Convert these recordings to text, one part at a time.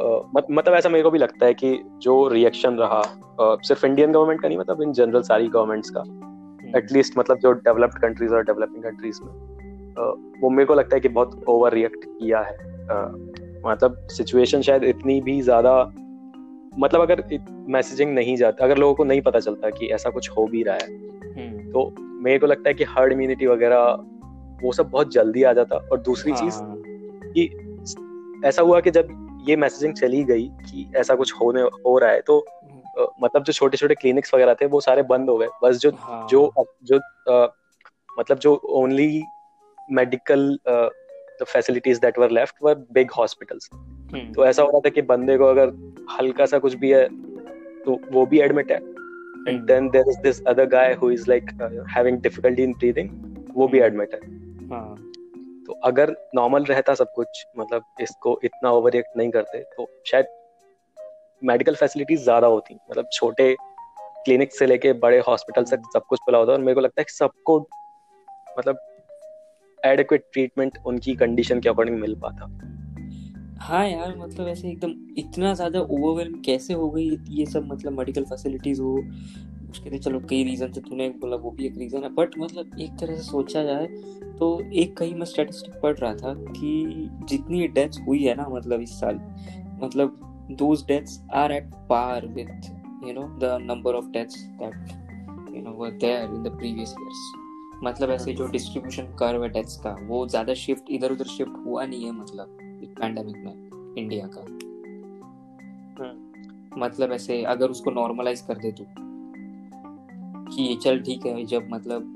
मत, मतलब ऐसा मेरे को भी लगता है कि जो रिएक्शन रहा सिर्फ़ इंडियन गवर्नमेंट का नहीं मतलब इन जनरल सारी गवर्नमेंट्स का एटलीस्ट हम्म। मतलब जो डेवलप्ड कंट्रीज़ और डेवलपिंग कंट्रीज़ में वो मेरे को लगता है कि बहुत ओवर रिएक्ट किया है मतलब सिचुएशन शायद इतनी भी ज़्यादा मतलब अगर मैसेजिंग नहीं जाता अगर लोगों को नहीं पता चलता कि ऐसा कुछ हो भी रहा है हम्म। तो मेरे को लगता है कि हर्ड इम्यूनिटी वगैरह वो सब बहुत जल्दी आ जाता और दूसरी हाँ। चीज़ कि ऐसा हुआ कि जब ये मैसेजिंग चली गई कि ऐसा कुछ होने हो रहा है। तो हम्म। मतलब जो छोटे छोटे क्लिनिक्स वगैरह थे वो सारे बंद हो गए। बस जो हाँ. जो जो आ, मतलब जो only medical facilities that were left were big hospitals तो ऐसा हो रहा था कि बंदे को अगर हल्का सा कुछ भी है तो वो भी एडमिट है। And then there is this other guy who is like having difficulty in breathing वो भी एडमिट है। हाँ। तो अगर नॉर्मल रहता सब कुछ मतलब इसको इतना ओवर रिएक्ट नहीं करते तो शायद मेडिकल फैसिलिटीज़ ज़्यादा होती। मतलब छोटे क्लिनिक से लेके बड़े हॉस्पिटल तक सब कुछ खुला होता और मेरे को लगता है कि सबको मतलब एडिक्वेट ट्रीटमेंट उनकी कंडीशन के अकॉर्डिंग मिल पाता। हाँ यार मतलब ऐसे एकदम इतना ज़्यादा ओवरवेलम कैसे हो गई ये सब मतलब मेडिकल फैसिलिटीज़ हो उसके लिए चलो कई रीजन से तूने बोला वो भी एक रीजन है। बट मतलब एक तरह से सोचा जाए तो एक कहीं मैं स्टैटिस्टिक पढ़ रहा था कि जितनी डेथ्स हुई है ना मतलब इस साल मतलब those deaths are at par with you know the number of deaths that you know were there in the previous years मतलब ऐसे जो डिस्ट्रीब्यूशन कर्व है डेथ्स का वो ज़्यादा शिफ्ट इधर उधर शिफ्ट हुआ नहीं है मतलब पैंडेमिक में इंडिया का। हम्म। मतलब ऐसे अगर उसको नॉर्मलाइज कर दे तू कि चल ठीक है जब मतलब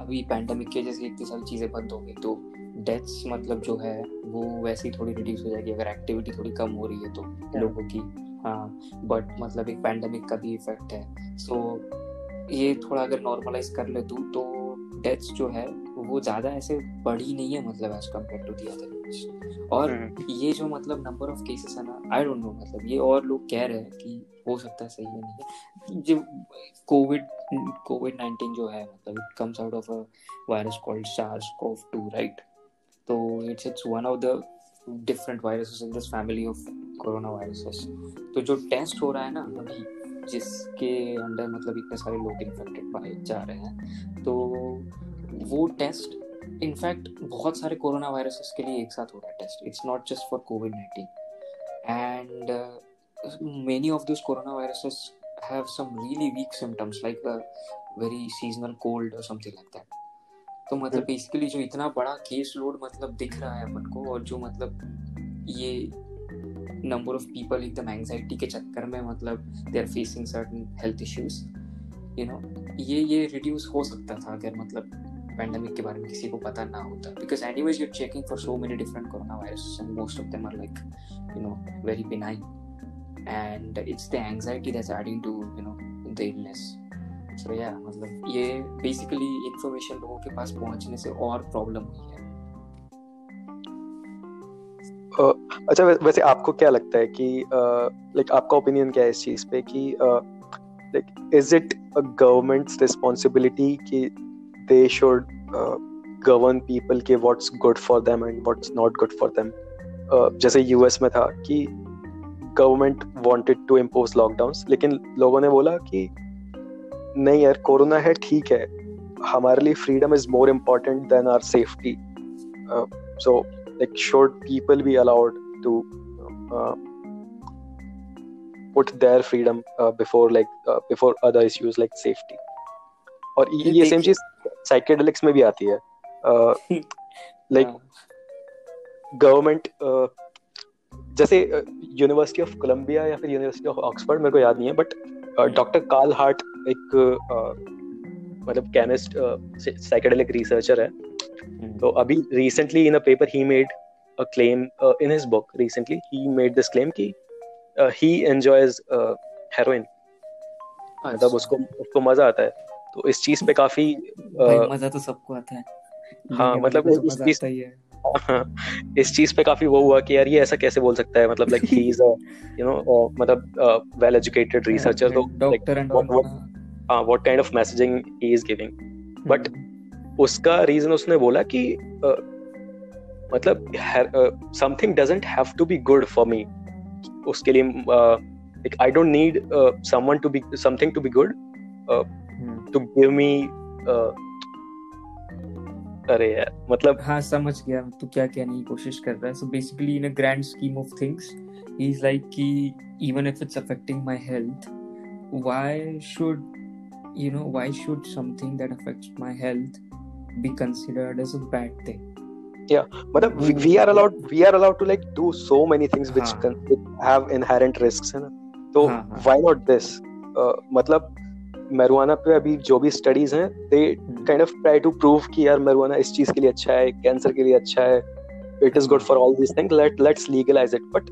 अभी पैंडेमिक की वजह से इतनी सारी चीज़ें बंद हो गई तो डेथ्स मतलब जो है वो वैसे ही थोड़ी रिड्यूस हो जाएगी अगर एक्टिविटी थोड़ी कम हो रही है तो लोगों की हाँ बट मतलब एक पैंडमिक का भी इफ़ेक्ट है। सो so, ये थोड़ा अगर नॉर्मलाइज कर ले तू तो डेथ्स जो है वो ज़्यादा ऐसे बढ़ी नहीं है मतलब as compared to the other और हम्म। ये जो मतलब नंबर ऑफ़ केसेस है ना आई डोंट नो मतलब ये और लोग कह रहे हैं कि हो सकता है सही है नहीं जो कोविड कोविड नाइनटीन जो है मतलब it comes out of a virus called SARS CoV two right तो it's it's one of the different viruses in this family of corona viruses तो जो टेस्ट हो रहा है ना अभी जिसके अंडर मतलब इतने सारे लोग इन्फेक्टेड पाए जा रहे हैं तो वो टेस्ट इनफैक्ट बहुत सारे कोरोना वायरसेस के लिए एक साथ हो रहा है test. It's not just for COVID nineteen and many of this corona viruses have some really weak symptoms like a very seasonal cold और समथिंग लाइक दैट तो मतलब बेसिकली जो इतना बड़ा केस लोड मतलब दिख रहा है अपन को और जो मतलब ये नंबर ऑफ़ पीपल एकदम एंजाइटी के चक्कर में मतलब they are facing certain health issues you know ये ये रिड्यूस हो सकता था अगर मतलब पैंडेमिक के बारे में किसी को पता ना होता। Because anyways you checking for so many different corona virus and most of them are like you know very benign and it's the anxiety that's adding to you know the illness so yeah मतलब ये basically information लोगों के पास पहुँचने से और problem हुई है। Uh, अच्छा वैसे आपको क्या लगता है कि लाइक uh, आपका ओपिनियन क्या है इस चीज़ पे कि like is it a government's responsibility कि दे शुड गवर्न पीपल के what's good for them and what's not good for them जैसे यूएस में था कि government wanted to impose lockdowns लेकिन लोगों ने बोला कि नहीं यार कोरोना है ठीक है। हमारे लिए freedom is more important than our safety so should people be allowed to uh, put their freedom uh, before like uh, before other issues like safety? और ये, ये सेम चीज़ साइकेडेलिक्स में भी आती है। लाइक गवर्नमेंट जैसे यूनिवर्सिटी ऑफ़ कोलंबिया या फिर यूनिवर्सिटी ऑफ़ ऑक्सफोर्ड मेरे को याद नहीं है बट डॉक्टर कार्ल हार्ट एक मतलब केमिस्ट साइकेडेलिक रिसर्चर है। तो अभी in a paper he made a claim uh, in his book recently he made this claim कि he enjoys uh, मतलब उसको उसको मज़ा आता है। तो इस चीज़ पे काफ़ी मज़ा तो सबको आता है। हाँ मतलब इस चीज़ हाँ, इस चीज़ पे काफ़ी वो हुआ कि यार ये ऐसा कैसे बोल सकता है? मतलब like he is you know मतलब वेल एजुकेटेड रिसर्चर तो doctor and what kind of messaging he. Is giving but उसका रीजन उसने बोला कि uh, मतलब something doesn't have to be good for me उसके लिए like I don't need uh, someone to be something to be good uh, hmm. To give me uh, अरे यार मतलब हाँ समझ गया तू क्या कहने की कोशिश कर रहा है so basically in a grand scheme of things he is like कि even if it's affecting my health why should you know why should something that affects my health be considered as a bad thing yeah but we, we are allowed we are allowed to like do so many things which can have inherent risks है ना तो why not this मतलब marijuana पे अभी जो भी studies हैं they kind of try to prove कि यार मैरुआना इस चीज़ के लिए अच्छा है कैंसर के लिए अच्छा है it is good for all this thing let let's legalize it but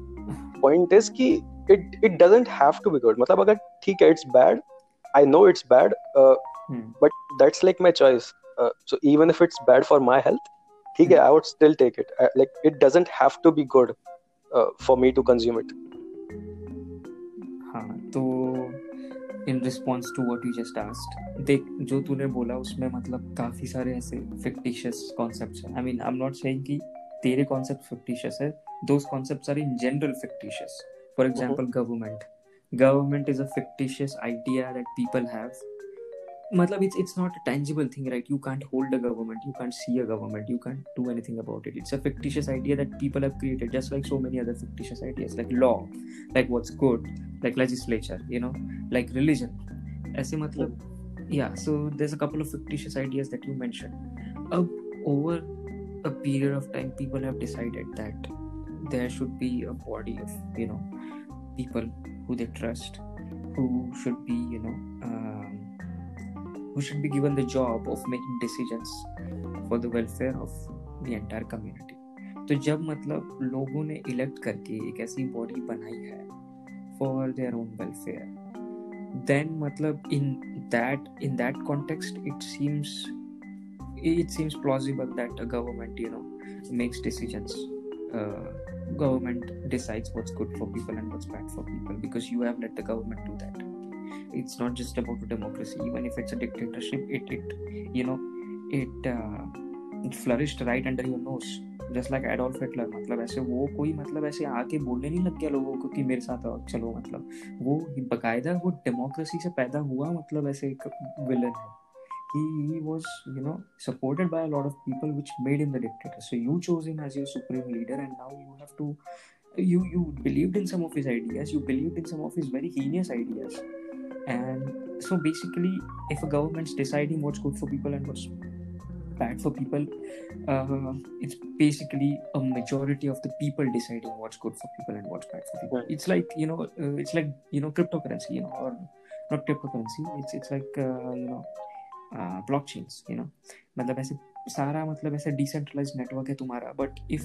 point is कि it it doesn't have to be good मतलब अगर ठीक है it's bad I know it's bad but that's like my choice so even if it's bad for my health ठीक है I would still take it like it doesn't have to be good for me to consume it हाँ तो in response to what you just asked देख जो तूने बोला उसमें मतलब काफ़ी सारे ऐसे फिक्टिशियस कॉन्सेप्ट हैं। I mean I am not say कि तेरे कॉन्सेप्ट फिक्टिशियस है those concepts are in general fictitious for example government government is a fictitious idea that people have matlab it's it's not a tangible thing right you can't hold a government you can't see a government you can't do anything about it it's a fictitious idea that people have created just like so many other fictitious ideas like law like what's good like legislature you know like religion ऐसे मतलब yeah so there's a couple of fictitious ideas that you mentioned uh, over a period of time people have decided that there should be a body of you know people who they trust who should be you know um, who should be given the job of making decisions for the welfare of the entire community तो जब मतलब लोगों ने elect करके एक ऐसी body बनाई है for their own welfare then मतलब in that in that context it seems it seems plausible that a government you know makes decisions uh, government decides what's good for people and what's bad for people because you have let the government do that it's not just about democracy even if it's a dictatorship it it you know it uh, it flourished right under your nose just like Adolf Hitler मतलब ऐसे वो कोई मतलब ऐसे आके बोलने नहीं लग गया लोगों को कि मेरे साथ चलो मतलब वो बकायदा वो डेमोक्रेसी से पैदा हुआ मतलब ऐसे एक विलन है he, he was you know supported by a lot of people which made him the dictator so you chose him as your supreme leader and now you have to you you believed in some of his ideas you believed in some of his very heinous ideas and so basically if a government's deciding what's good for people and what's bad for people uh, it's basically a majority of the people deciding what's good for people and what's bad for people yeah. it's like you know uh, it's like you know cryptocurrency you know or not cryptocurrency it's it's like uh, you know uh, blockchains you know मतलब ऐसे सारा मतलब ऐसा decentralise network है तुम्हारा but if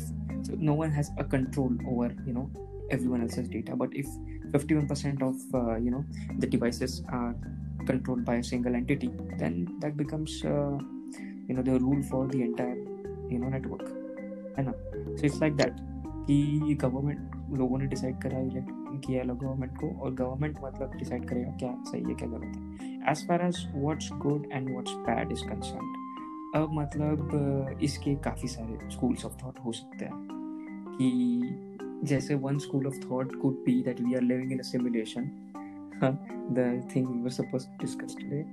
no one has a control over you know every one else data but if fifty one percent of you know the devices are control by single entity than that becomes you know the rule for the entire you know network है ना? So it's like that कि government लोगों ने decide करा elect किया लो government को, और गवर्नमेंट मतलब डिसाइड करेगा क्या सही है, क्या गलत है. As far as what's good and what's bad is concerned अब मतलब इसके काफ़ी सारे स्कूल्स ऑफ़ थॉट हो सकते हैं कि जैसे school of thought could be that we are living in a simulation huh? the thing we were supposed to discuss today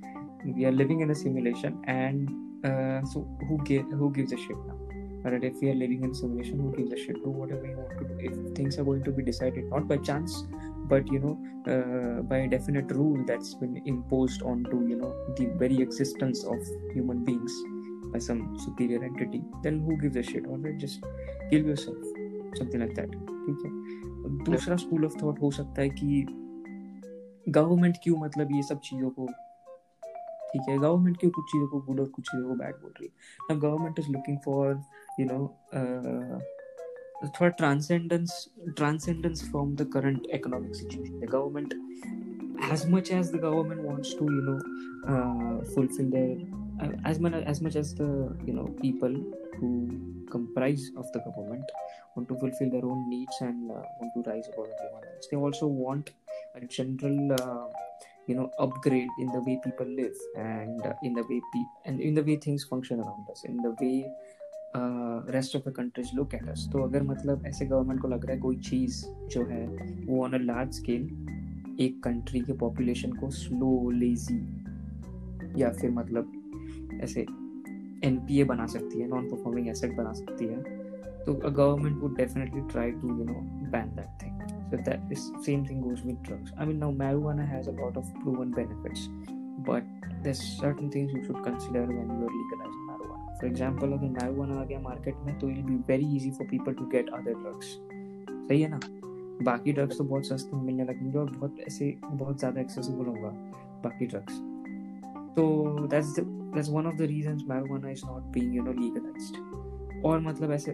we are living in a simulation and uh, so who get, who gives a shit now But if we are living in simulation who gives a shit do whatever you want to do if things are going to be decided not by chance but you know uh, by a definite rule that's been imposed onto you know the very existence of human beings by some superior entity then who gives a shit? Or just kill yourself. Something like that ठीक है? दूसरा school of thought हो सकता है कि government क्यों मतलब ये सब चीज़ों को ठीक है? गवर्नमेंट क्यों कुछ चीज़ों को गुड और कुछ चीज़ों को बैड बोल रही है? ना government is looking for you know थोड़ा transcendence transcendence from the current economic situation the government as much as the government wants to you know uh, fulfill their as much as much as the you know people who comprise of the government want to fulfill their own needs and uh, want to rise above everyone else. They also want a general, uh, you know, upgrade in the way people live and uh, in the way pe- and in the way things function around us, in the way rest of the countries look at us तो अगर मतलब ऐसे government को लग रहा है कोई चीज़ जो है वो ऑन अ लार्ज स्केल एक कंट्री के पॉपुलेशन को स्लो लेजी या फिर मतलब ऐसे एन बना सकती है नॉन परफॉर्मिंग एसेट बना सकती है तो a government would definitely try to you know ban that thing So that is same thing goes with drugs. I mean now marijuana has a lot of proven benefits, but there's certain things you should consider when you are legalizing marijuana. For example, अगर marijuana आ गया market में तो it be very easy for people to get other drugs सही है ना बाकी drugs तो बहुत सस्ते मिलने लगेंगे और बहुत ऐसे बहुत ज़्यादा एक्सेसिबल होगा बाकी ड्रग्स तो that's that's one of the reasons marijuana is not being you know legalized और मतलब ऐसे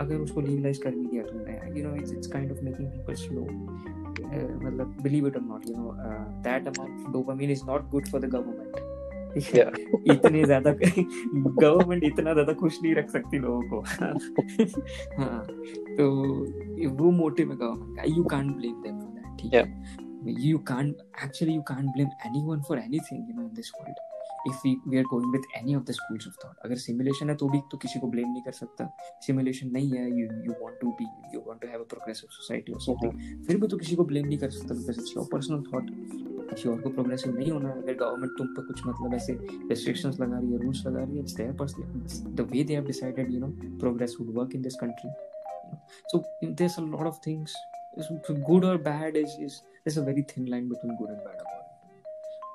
अगर उसको लीगलाइज कर भी दिया तुमने you know it's it's kind of making people slow मतलब बिलीव इट और not you know that amount dopamine is not good for the government इतने ज़्यादा गवर्नमेंट इतना ज़्यादा खुश नहीं रख सकती लोगों को हाँ तो वो मोटिव है गवर्नमेंट का you can't blame them for that ठीक है you can't actually you can't blame anyone for anything you know in this world if we are going with any of the schools of thought अगर simulation है तो भी तो किसी को blame नहीं कर सकता। सिमुलेशन नहीं है you you want to be you want to have a progressive society और समथिंग फिर भी तो किसी को ब्लेम नहीं कर सकता because it's your personal thought किसी और को प्रोग्रेसिव नहीं होना अगर गवर्नमेंट तुम पे कुछ मतलब ऐसे रेस्ट्रिक्शंस लगा रही है रूल्स लगा रही है it's their personal the way they have decided you know progress would work in this country so there's a lot of things. Good or bad is is there's a very thin line between good and bad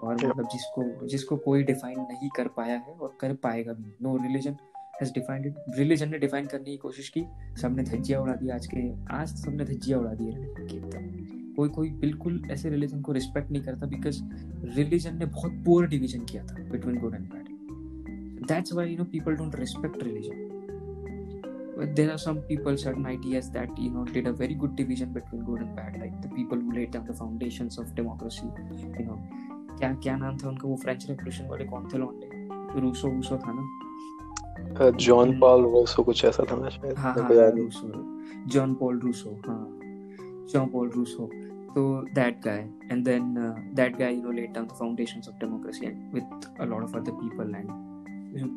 और मतलब जिसको जिसको कोई define नहीं कर पाया है और कर पाएगा भी no religion has defined it religion ने डिफाइन करने की कोशिश की। सबने धज्जिया उड़ा दी आज के आज सबने धज्जिया उड़ा दी रिलीजन कोई कोई बिल्कुल ऐसे रिलीजन को रिस्पेक्ट नहीं करता बिकॉज़ रिलीजन ने बहुत पुअर डिवीज़न किया था between good and bad that's why you know people don't respect religion there are some people certain ideas that you know did a very good division between good and bad like the people who laid down the foundations of democracy you know क्या क्या नाम था उनका वो French revolution वाले कौन थे लौंडे रूसो रूसो था ना जॉन पॉल रूसो कुछ ऐसा था ना शायद हाँ हाँ रूसो जॉन पॉल रूसो हाँ John Paul Rousseau so that guy and then uh, that guy you know laid down the foundations of democracy and with a lot of other people and you know,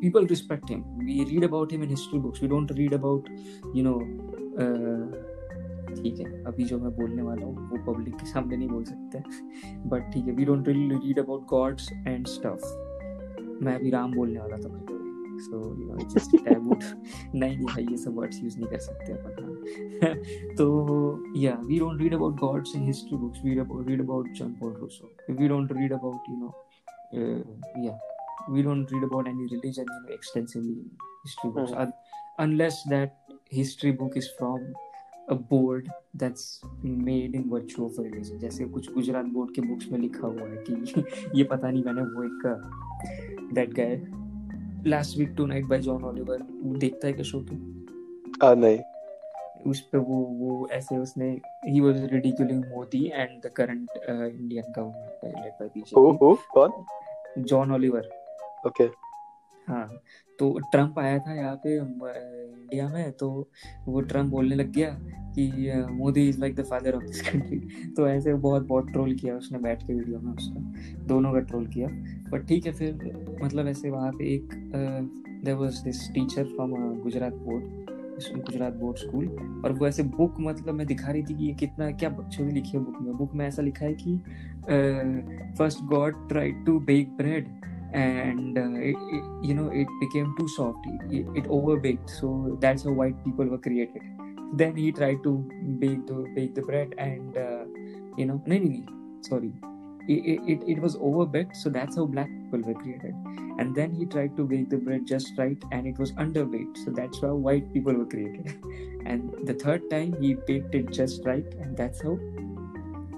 people respect him. We read about him in history books. We don't read about you know uh, ठीक है अभी जो मैं बोलने वाला हूँ वो public के सामने नहीं बोल सकते बट ठीक है we don't really read about gods and stuff मैं अभी राम बोलने वाला था भाई so you know just taboo नहीं नहीं भाई ये सब वर्ड्स यूज़ नहीं कर सकते अपन तो या we don't read about gods in history books we read about John Paul Rousseau we don't read about you know yeah we don't read about any religion you know extensively in history books. Mm. unless that history book is from a board that's made in virtue of religion जैसे कुछ Gujarat board के books में लिखा हुआ है कि ये पता नहीं मैंने वो एक that guy last week tonight by John Oliver देखता है क्या शो तू? आ नहीं। उस पे वो वो ऐसे उसने ही was ridiculing Modi and the current Indian government led by BJP कौन? John Oliver okay. हाँ तो ट्रंप आया था यहाँ पे इंडिया में तो वो ट्रंप बोलने लग गया कि Modi is like the father of this country तो ऐसे बहुत बहुत ट्रोल किया उसने, बैठ के वीडियो में उसका। दोनों का ट्रोल किया। बट ठीक है फिर मतलब ऐसे वहाँ पे एक there was this teacher from Gujarat board Gujarat board school और वो ऐसे बुक मतलब मैं दिखा रही थी कि ये कितना, क्या बकचोदी लिखी है बुक में। बुक में ऐसा लिखा है कि first god try to bake bread and uh, it, it, you know it became too soft. It, it overbaked. So that's how white people were created. Then he tried to bake the bake the bread and uh, you know no, no, no sorry. It, it, it was overbaked. So that's how black people were created. And then he tried to bake the bread just right and it was underbaked. So that's how white people were created. And the third time he baked it just right and that's how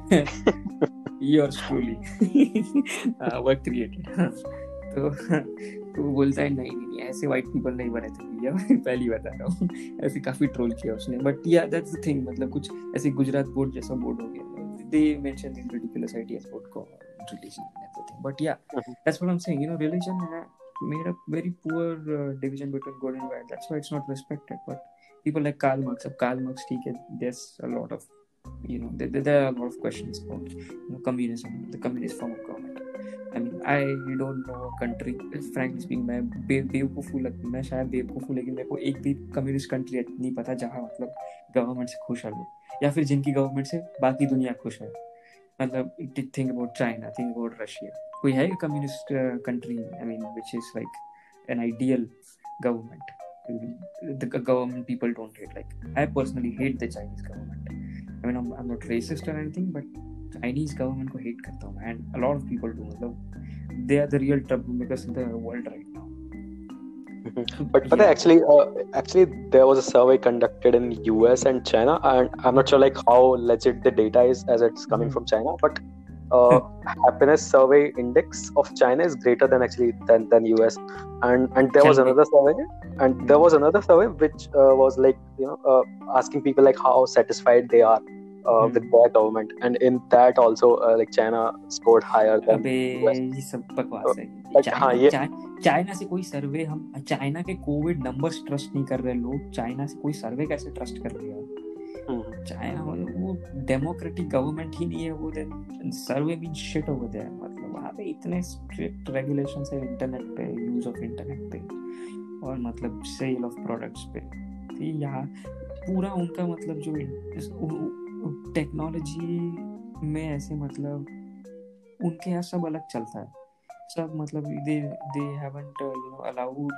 yours truly uh, were created तो तो वो बोलता है नहीं नहीं ऐसे white people नहीं बने थे भैया पहली बता रहा हूँ ऐसे काफ़ी ट्रोल किया उसने बट या दैट्स द थिंग मतलब कुछ ऐसे गुजरात बोर्ड जैसा बोर्ड हो गया they mention this ridiculous ideas about god religion and everything but yeah mm-hmm. that's what i'm saying you know religion made a very poor uh, division between good and bad that's why it's not respected but people like karl marx अब karl marx ठीक है there's a lot of you know there, there are a lot of questions about you know communism the communist form of government. I mean I don't know a country frankly speaking मैं बेवकूफ़ लगता मैं शायद बेवकूफ़ हूँ लेकिन मेरे को एक भी कम्युनिस्ट कंट्री नहीं पता जहाँ मतलब गवर्नमेंट से खुश है लोग या फिर जिनकी गवर्नमेंट से बाकी दुनिया खुश है। मतलब think about China think about Russia कोई है communist country I mean which is like an ideal government the government people don't hate like i personally hate the chinese government i mean i'm, I'm not racist or anything but chinese government को hate करता हूँ and a lot of people do मतलब they are the real troublemakers in the world right now but but yeah. actually uh, actually there was a survey conducted in us and china and i'm not sure like how legit the data is as it's coming mm-hmm. from china but uh, happiness survey index of china is greater than actually than, than us and and there was another survey and there was another survey which uh, was like you know uh, asking people like how satisfied they are uh, hmm. with their government and in that also uh, like china scored higher than अबे ये सब बकवास है हाँ ये China से कोई survey हम चाइना के कोविड नंबर्स ट्रस्ट नहीं कर रहे लोग चाइना से कोई सर्वे कैसे ट्रस्ट कर रहे हैं चाइना वो डेमोक्रेटिक गवर्नमेंट ही नहीं है, वो then survey mean shit over there मतलब वहाँ पे इतने स्ट्रिक्ट रेगुलेशंस है इंटरनेट पे यूज़ ऑफ़ इंटरनेट पे, और मतलब सेल ऑफ़ प्रोडक्ट्स पे। तो यहाँ पूरा उनका मतलब जो टेक्नोलॉजी में ऐसे मतलब उनके यहाँ सब अलग चलता है। सब मतलब they they haven't you know allowed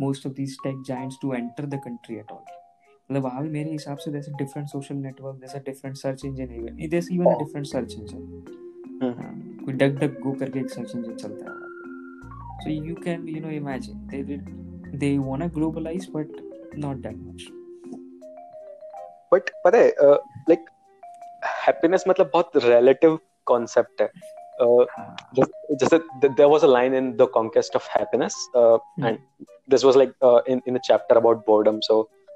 most of these tech giants to enter the country at all मतलब वहाँ भी मेरे हिसाब से जैसे डिफरेंट सोशल नेटवर्क जैसे डिफरेंट सर्च इंजन इवन जैसे even a different search engine कोई डक डक गो करके एक सर्च इंजन चलता है so you can you know imagine they did they want to globalize but not that much but पता है like happiness मतलब बहुत रिलेटिव कॉन्सेप्ट है जैसे there was a line in the conquest of happiness uh, mm. and this was like uh, in in a chapter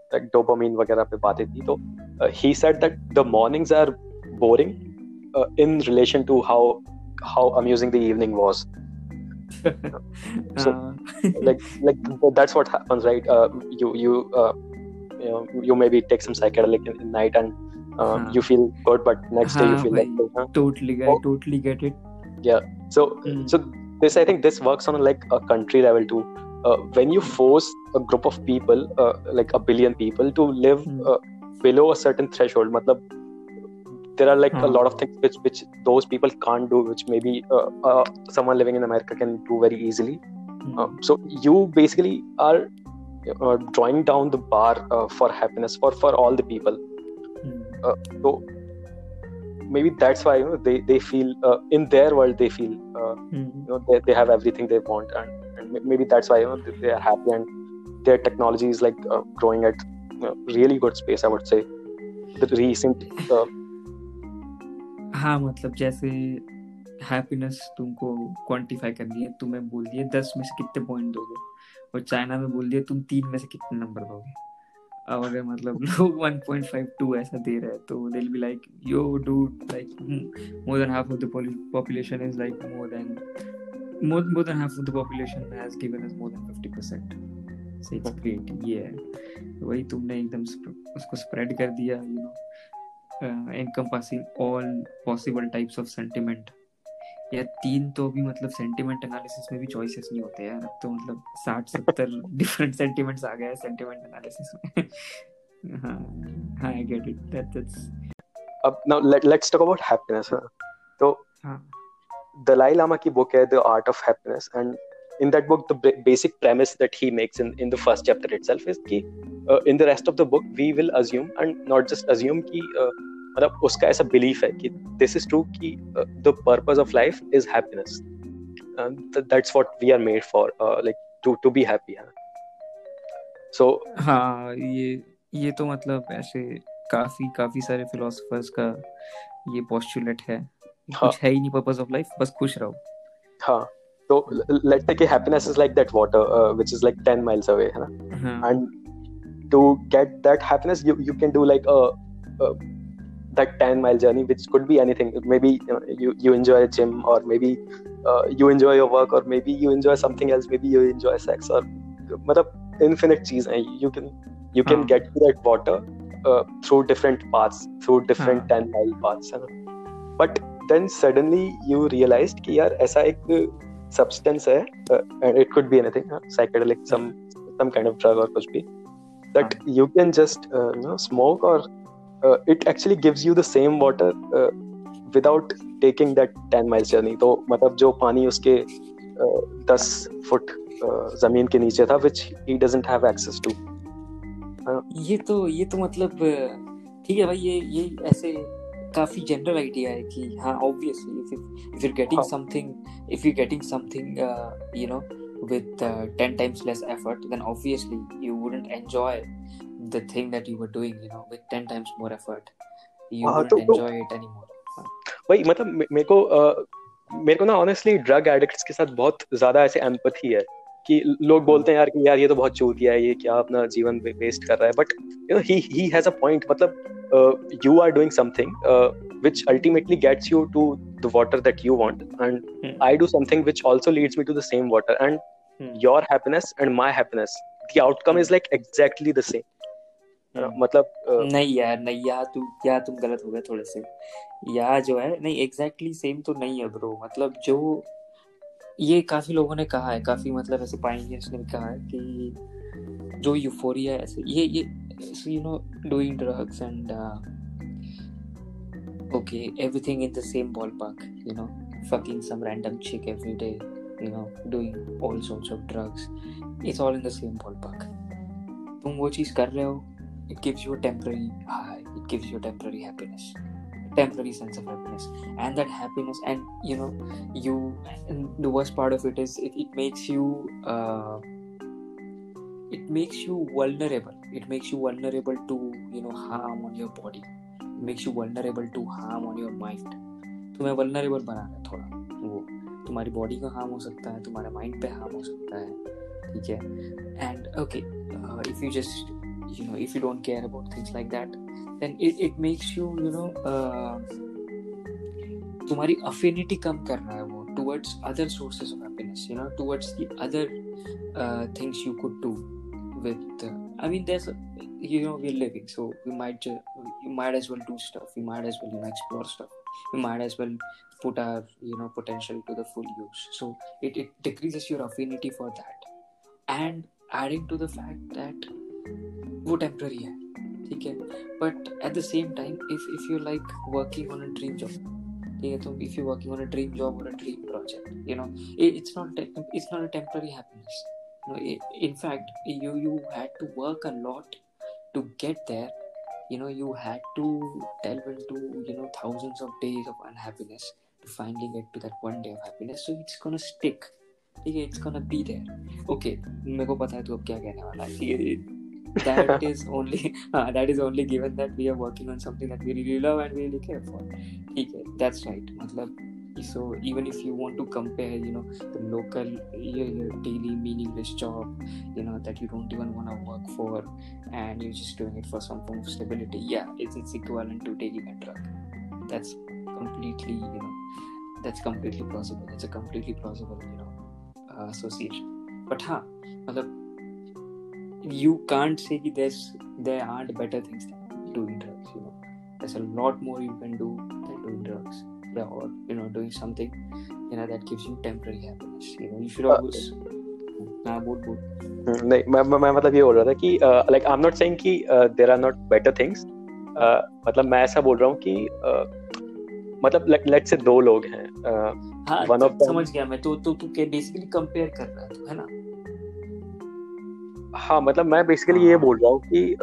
about boredom so like dopamine वगैरह पे बातें थी तो uh, he said that the mornings are boring uh, in relation to how how amusing the evening was so like like that's what happens right uh, you you uh, you know you maybe take some psychedelic in, in night and uh, हाँ. you feel good but next day you feel like huh? totally get oh. totally get it yeah so mm. so this i think this works on like a country level too uh, when you force a group of people uh, like a billion people to live mm. uh, below a certain threshold matlab, there are like a lot of things which which those people can't do which maybe uh, uh, someone living in america can do very easily mm. so you basically are drawing down the bar for happiness for for all the people uh, so maybe that's why you know they they feel uh, in their world they feel uh, mm-hmm. you know they, they have everything they want and maybe that's why you know they, are happy and their technology is like uh, growing at really good space i would say. The recent uh, हाँ मतलब जैसे happiness तुमको quantify करनी है तुम्हें बोल दिए दस में से कितने पॉइंट दोगे और चाइना में बोल दिया तुम तीन में से कितने नंबर दोगे। अब अगर मतलब लोग 1.52 ऐसा दे रहे हैं तो they be like yo do like more than half of the population is like more than more more than half of the population has given us more than 50% so it's great. Yeah. वही तुमने एकदम उसको spread कर दिया you know encompassing all possible types of sentiment. यार तीन तो अभी मतलब सेंटिमेंट एनालिसिस में भी चॉइसेस नहीं होते यार। अब तो मतलब साठ सत्तर डिफरेंट सेंटिमेंट्स आ गए हैं सेंटिमेंट एनालिसिस में। हाँ हाँ I get it that that's अब now let's talk about happiness तो हाँ। दलाई लामा की बुक है the art of happiness and in that book the basic premise that he makes in, in the first chapter itself is कि uh, in the rest of the book we will assume and not just assume कि uh, मतलब उसका ऐसा belief है कि this is true कि the purpose of life is happiness that's what we are made for like to to be happy है so हाँ ये ये तो मतलब ऐसे काफ़ी काफ़ी सारे फिलोसोफर्स का ये पोस्टुलेट है। हाँ. कुछ है ही नहीं पर्पस ऑफ लाइफ बस खुश रहो हाँ तो let's take happiness is like that water which is like 10 miles away है ना and to get that happiness you you can do like a that 10 mile journey which could be anything maybe you know, you, you enjoy a gym or maybe uh, you enjoy your work or maybe you enjoy something else maybe you enjoy sex or matlab, infinite cheese you can you can get to that water uh, through different paths through different 10 mile paths but then suddenly you realise कि यार ऐसा एक substance है it could be anything psychedelic some some kind of drug और कुछ भी that you can just no smoke और it actually gives you the same water without taking that ten miles journey तो मतलब जो पानी उसके दस फुट ज़मीन के नीचे था which he doesn't have access to ये तो ये तो मतलब ठीक है भाई ये ये ऐसे काफ़ी जनरल आइडिया है कि हाँ obviously if you getting something if you getting something you know with uh, 10 times less effort then obviously you wouldn't enjoy the thing that you were doing you know with 10 times more effort you uh, wouldn't तो, enjoy it anymore भाई मतलब मेरे को मेरे को ना honestly drug addicts के साथ बहुत ज़्यादा ऐसे एम्पथी है कि लोग बोलते हैं यार कि यार ये तो बहुत चूतिया है ये क्या अपना जीवन वेस्ट कर रहा है but he has a point मतलब you are doing something which ultimately gets you to the water that you want and I do something which also leads me to the same water and your happiness and my happiness the outcome is like exactly the same मतलब uh, नहीं यार नहीं यार तू क्या तुम गलत हो गए थोड़े से। यार जो है नहीं एग्जैक्टली सेम तो नहीं है ब्रो मतलब जो ये काफ़ी लोगों ने कहा है, काफ़ी मतलब ऐसे पाइंडियंस ने भी कहा है कि जो यूफोरिया ऐसे ये ये you know doing drugs and okay everything in the same ballpark you know fucking some random chick every day you know doing all sorts of drugs it's all in the same ballpark तुम वो चीज़ कर रहे हो it gives you a high it gives you a happiness temporary happiness temporary sense of happiness and that happiness and you know you the worst part of it is it, it makes you uh, it makes you vulnerable it makes you vulnerable to you know harm on your body it makes you vulnerable to harm on your mind तुम्हें vulnerable बना रहा है थोड़ा वो तुम्हारी body को harm हो सकता है तुम्हारे माइंड पे हार्म हो सकता है ठीक है and okay if you just you know if you don't care about things like that then it, it makes you you know uh, तुम्हारी अफिनिटी कम कर रहा है वो towards other sources of happiness you know towards the other things you could do with uh, i mean there's you know we're living so we might uh, you might as well do stuff we might as well you know explore stuff we might as well put our you know potential to the full use so it, it decreases your affinity for that and adding to the fact that वो temporary है ठीक है but at the same time if if you like working on a dream job ठीक है तो if you working on a dream job और a dream project you know it's not it's not a temporary happiness in fact you you had to work a lot to get there you know you had to delve to you know thousands of days of unhappiness to finally get to that one day of happiness so it's gonna stick ठीक है it's gonna be there okay मेरे को पता है तू अब क्या कहने वाला है. ठीक है that is only uh, that is only given that we are working on something that we really love and we really care for. okay that's right. matlab so even if you want to compare you know the local your, your daily meaningless job you know that you don't even want to work for and you're just doing it for some form of stability yeah it's, it's equivalent to taking a drug. That's completely you know that's completely plausible it's a completely plausible you know uh, association. But huh matlab, you can't say that there's there aren't better things than doing drugs you know there's a lot more you can do than doing drugs yeah, or you know doing something you know that gives you temporary happiness you know you should always हाँ बोल बोल नहीं मैं मैं मतलब ये बोल रहा था कि like I am not saying कि there are not better things मतलब मैं ऐसा बोल रहा हूँ कि uh, मतलब लेट्स से दो लोग हैं वन ऑफ़ समझ गया मैं तो तो तू के बेसिकली कंपेयर कर रहा है है ना हाँ मतलब मैं बेसिकली ये हाँ। बोल रहा हूँ कि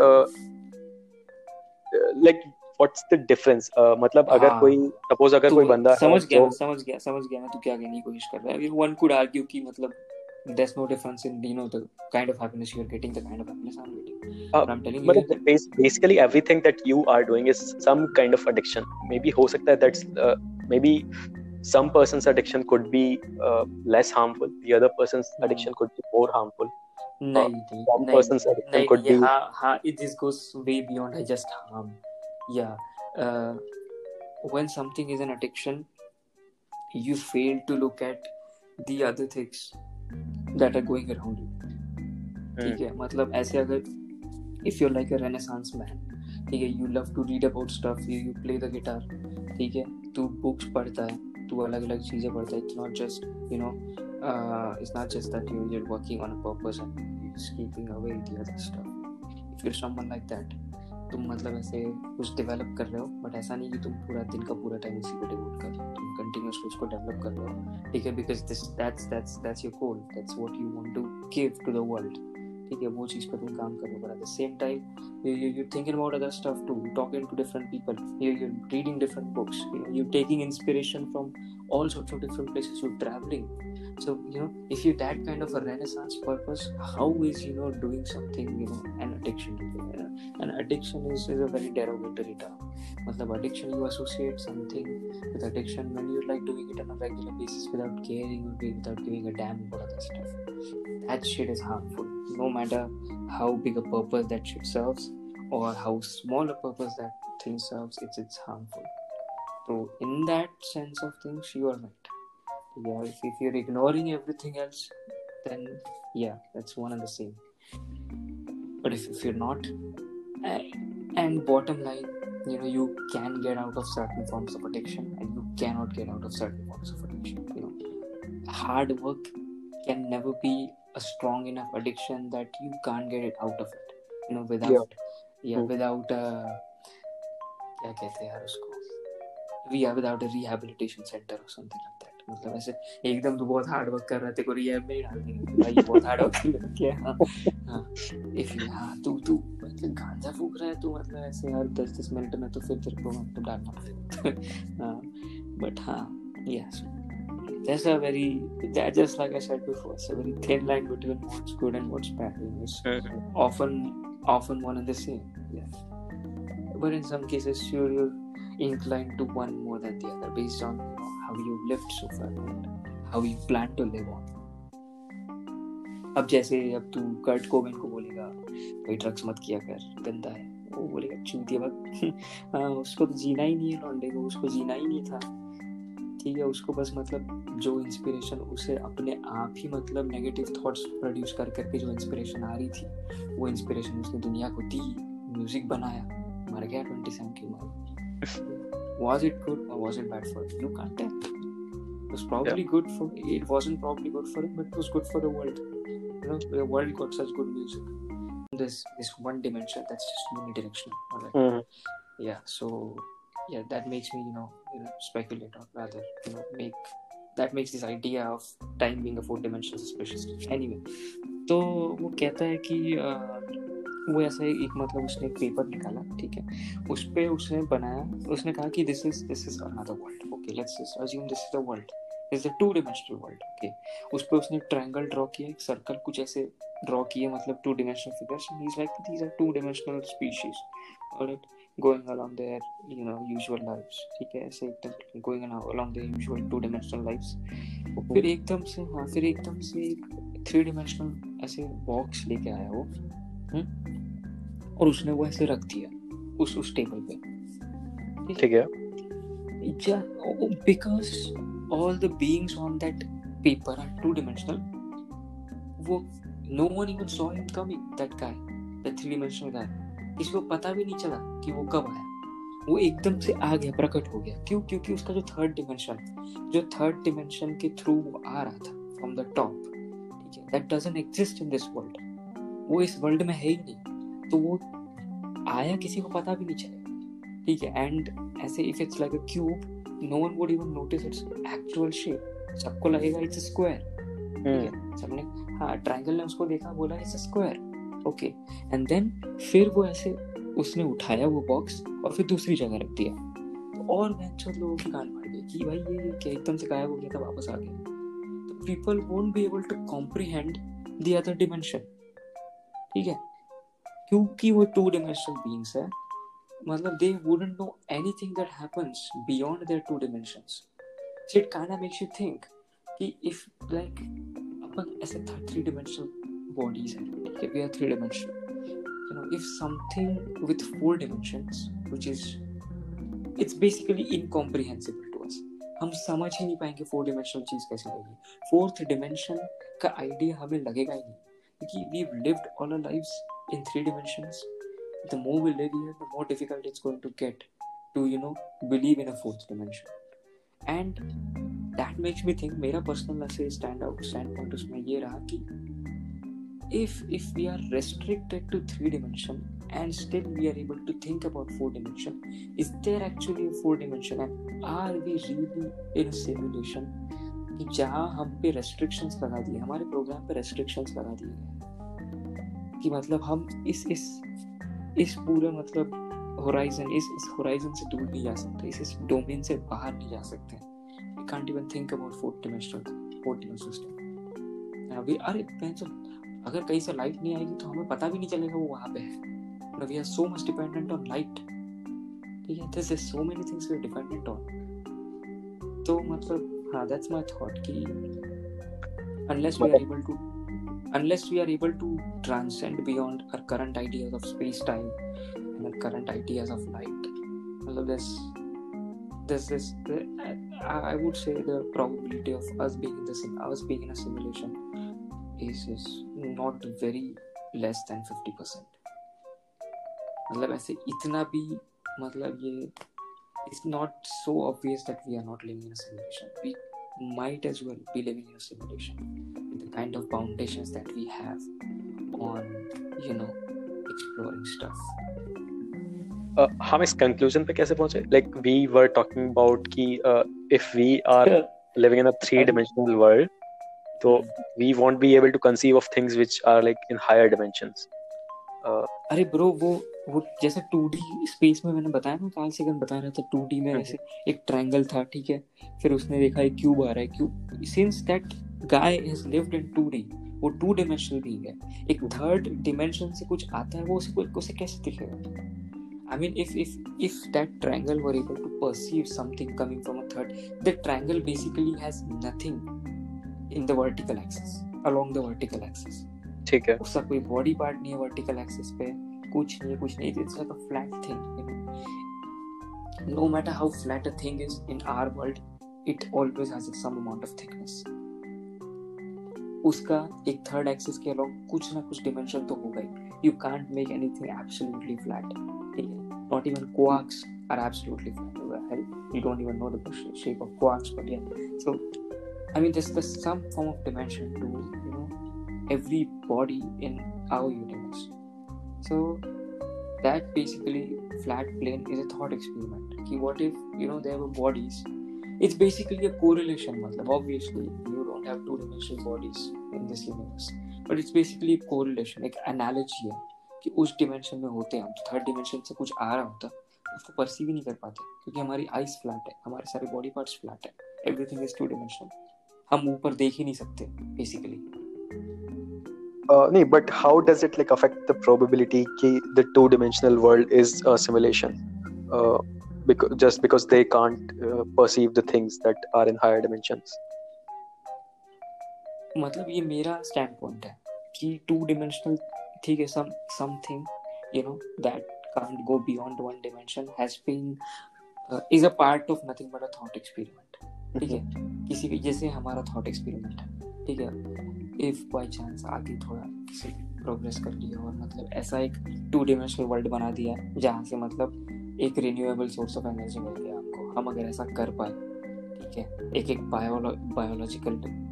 लाइक व्हाट्स द डिफरेंस मतलब अगर हाँ। कोई सपोज़ अगर तो कोई बंदा समझ गया समझ गया समझ गया मैं तू क्या कहने की कोशिश कर रहा है? वन कुड आर्ग्यू कि मतलब there is no difference in you know the kind of happiness you are getting the kind of happiness I am getting मतलब basically everything that you are doing is some kind of addiction maybe हो सकता है that's maybe some person's addiction could be less harmful the other person's addiction could be more harmful ठीक है? मतलब ऐसे अगर if you like man ठीक है you love to read about stuff you you play the guitar ठीक है तू बुक्स पढ़ता है तू अलग अलग चीज़ें पढ़ता है it's not just you know it's not just that you are working on a purpose and keeping away the other stuff if you someone like that तुम मतलब ऐसे कुछ डेवलप कर रहे हो बट ऐसा नहीं कि तुम पूरा दिन का पूरा टाइम उसी पे डिवोट कर रहे हो तुम कंटिन्यूसली उसको डेवलप कर रहे हो। ठीक है? Because this that's that's that's your goal that's what you want to give to the world ठीक है? वो चीज़ पे तुम काम कर रहे हो but at the same time you, you you're thinking about other stuff too. You're talking to different people. You, you're reading different books. You know, you're taking inspiration from all sorts of so you know if you're that kind of a renaissance purpose how is you know doing something you know an addiction you an addiction is, is a very derogatory term. matlab addiction you associate something with addiction when you're like doing it on a regular basis without caring or without giving a damn about other stuff. That shit is harmful. No matter how big a purpose that shit serves or how small a purpose that thing serves it's it's harmful. So in that sense of things you are right yeah if, if you're ignoring everything else then yeah that's one and the same but if, if you're not and bottom line you know you can get out of certain forms of addiction and you cannot get out of certain forms of addiction you know hard work can never be a strong enough addiction that you can't get it out of it you know without yeah, yeah mm. without uh क्या कहते हैं यार उसको yeah without a rehabilitation center or something like that मतलब ऐसे एकदम तो बहुत हार्ड वर्क कर रहा है को रिहैब में ही डाल देंगे भाई बहुत हार्ड वर्क कर किया हाँ हाँ इफ़ यू हाँ तू तू मतलब गांजा फूक रहा है तू मतलब ऐसे हर दस दस मिनट में तो फिर तेरे को मतलब डालना पड़ेगा हाँ बट हाँ yes There's a very just like I said before, it's a very thin line between what's good and what's bad. It's mm-hmm. often often one and the same. Yeah. But in some cases, you're, you're inclined to one more than the other based on you know, how you lived so far and how you plan to live on. अब जैसे अब तू Kurt कोबिन को बोलेगा भाई drugs मत किया कर गंदा है। वो बोलेगा चूतिया वक्त हाँ उसको तो जीना ही नहीं है लॉन्डे को उसको जीना ही नहीं था। ठीक है उसको बस मतलब जो इंस्पिरेशन उसे अपने आप ही मतलब नेगेटिव थॉट्स प्रोड्यूस कर करके जो इंस्पिरेशन आ रही थी वो इंस्पिरेशन उसने दुनिया को दी म्यूज़िक बनाया। मर गया ट्वेंटी सेवन की उम्र। was it good or was it bad for him? You can't tell. It was probably yeah. good for it wasn't probably good for him, but it was good for the world. You know, the world got such good music. There's this one dimension that's just unidirectional. Right? Mm-hmm. Yeah, so yeah, that makes me, you know, you know, speculate or rather, you know, make that makes this idea of time being a four dimensional suspicious. Anyway, तो वो कहता है कि वो ऐसा एक मतलब उसने एक पेपर निकाला, ठीक है? उस पर उसने बनाया, उसने कहा कि this is this is another world okay let's assume this is the world is the two dimensional world okay उस पर उसने ट्रायंगल ड्रॉ किया, एक सर्कल कुछ ऐसे ड्रॉ किए मतलब two dimensional figures is like these are two dimensional species alright going along there you know usual lives ठीक है? ऐसे एकदम going along there usual two dimensional lives फिर एकदम से हाँ फिर एकदम से एक थ्री डिमेंशनल ऐसे बॉक्स लेके आया वो हम्म? और उसने वो ऐसे रख दिया उस उस टेबल पे। ठीक है? Because all the beings on that paper are two dimensional वो no one even saw him coming that guy that three dimensional guy इसको पता भी नहीं चला कि वो कब आया। वो एकदम से आ गया प्रकट हो गया। क्यों? क्योंकि उसका जो थर्ड डिमेंशन जो थर्ड डिमेंशन के थ्रू वो आ रहा था फ्रॉम द टॉप ठीक है? That doesn't exist in this world वो इस वर्ल्ड में है ही नहीं। तो वो आया किसी को पता भी नहीं चलेगा ठीक है? एंड ऐसे if it's like a cube no one would even notice its actual shape सबको लगेगा इट्स अ स्क्वायर ठीक है? हम्म। सबने हाँ ट्रायंगल ने उसको देखा बोला it's a square okay and then फिर वो ऐसे उसने उठाया वो बॉक्स और फिर दूसरी जगह रख दिया। तो और मैं लोगों की कान मार गई कि भाई ये क्या एकदम से गायब हो गया था वापस आ गया। तो people won't be able to comprehend the other dimension ठीक है? क्योंकि वो टू डिमेंशनल बींग्स है मतलब they wouldn't know anything that happens beyond their two dimensions it kind of makes you think कि इफ़ लाइक अपन ऐसे थ्री डिमेंशनल बॉडीज है, ठीक है? We are three dimensional you know, if something with four dimensions, which is, it's basically incomprehensible to us. हम समझ ही नहीं पाएँगे फोर डिमेंशनल चीज़ कैसे लगेगी। फोर्थ डिमेंशन का आइडिया हमें लगेगा ही नहीं। We lived all our lives in three dimensions the more we live here the more difficult it's going to get to you know believe in a fourth dimension and that makes me think मेरा personal ऐसे stand out standpoint उसमें ये रहा कि if if we are restricted to three dimension and still we are able to think about four dimension is there actually a four dimension and are we really in simulation कि जहाँ हम पे restrictions लगा दिए हमारे program पे restrictions लगा दिए गए कि मतलब हम इस इस इस पूरे मतलब होराइजन इस इस होराइजन से दूर नहीं जा सकते इस इस डोमेन से बाहर नहीं जा सकते। We can't even think about fourth dimensional fourth dimensional system अभी अरे अगर कहीं से लाइट नहीं आएगी तो हमें पता भी नहीं चलेगा वो वहाँ पे है। We are so much dependent on light ठीक है this is so many things we are dependent on तो मतलब हाँ दैट्स माय थॉट कि unless we are able to unless we are able to transcend beyond our current ideas of space time and our current ideas of light मतलब this this this I would say the probability of us being in this us being in a simulation is is not very less than 50% मतलब ऐसे इतना भी मतलब ये it's not so obvious that we are not living in a simulation. We might as well be living in a simulation with the Kind of foundations that we have on, you know, exploring stuff. Uh, हम इस conclusion पे कैसे पहुँचे like we were talking about कि if we are living in a three dimensional world तो we won't be able to conceive of things which are like in higher dimensions अरे bro वो वो जैसे टू स्पेस में मैंने बताया ना काल सेकंड बता रहा था टू में हम्म। ऐसे एक ट्रायंगल था ठीक है फिर उसने देखा एक क्यूब आ रहा है cube since that guy has lived in two D वो टू डिमेंशनल बीइंग है। एक थर्ड डिमेंशन से कुछ आता है वो उसे उसे कैसे दिखेगा? I mean, if if if that triangle were able to perceive something coming from a third, the triangle basically has nothing in the vertical axis along the vertical axis. ठीक है। उसका कोई बॉडी पार्ट नहीं है vertical axis पे कुछ नहीं कुछ नहीं it's like a flat thing no matter how flat a thing is in our world it always has some amount of thickness उसका एक थर्ड एक्सिस के अलावा कुछ ना कुछ डिमेंशन तो होगा ही। You can't make anything absolutely flat ठीक है? Not even quarks are absolutely flat hell don't even know the shape of quarks but yeah so I mean this the some form of dimension to you know every body in our universe so that basically flat plane is a thought experiment कि what if you know their bodies it's basically a correlation मतलब obviously you don't have two dimensional bodies this universe, but it's basically a correlation, एक analogy है कि उस dimension में होते हैं हम तो थर्ड डिमेंशन से कुछ आ रहा होता उसको परसीव ही नहीं कर पाते क्योंकि हमारी आइस फ्लैट है हमारे सारे बॉडी पार्ट्स फ्लैट है एवरीथिंग इज़ टू डिमेंशनल हम ऊपर देख ही नहीं सकते basically uh, how does it like affect the probability that the two-dimensional world is a simulation? Uh, because just because they can't uh, perceive the things that are in higher dimensions. मतलब ये मेरा standpoint है कि two dimensional ठीक है some something you know that can't go beyond one dimension has been uh, is a part of nothing but a thought experiment ठीक है? किसी भी जैसे हमारा थॉट एक्सपेरिमेंट है ठीक है? इफ़ बाई चांस आगे थोड़ा किसी प्रोग्रेस कर लिया और मतलब ऐसा एक टू डिमेंशनल वर्ल्ड बना दिया जहाँ से मतलब एक रिन्यूएबल सोर्स ऑफ़ एनर्जी मिल गया हमको हम अगर ऐसा कर पाए ठीक है? एक एक biological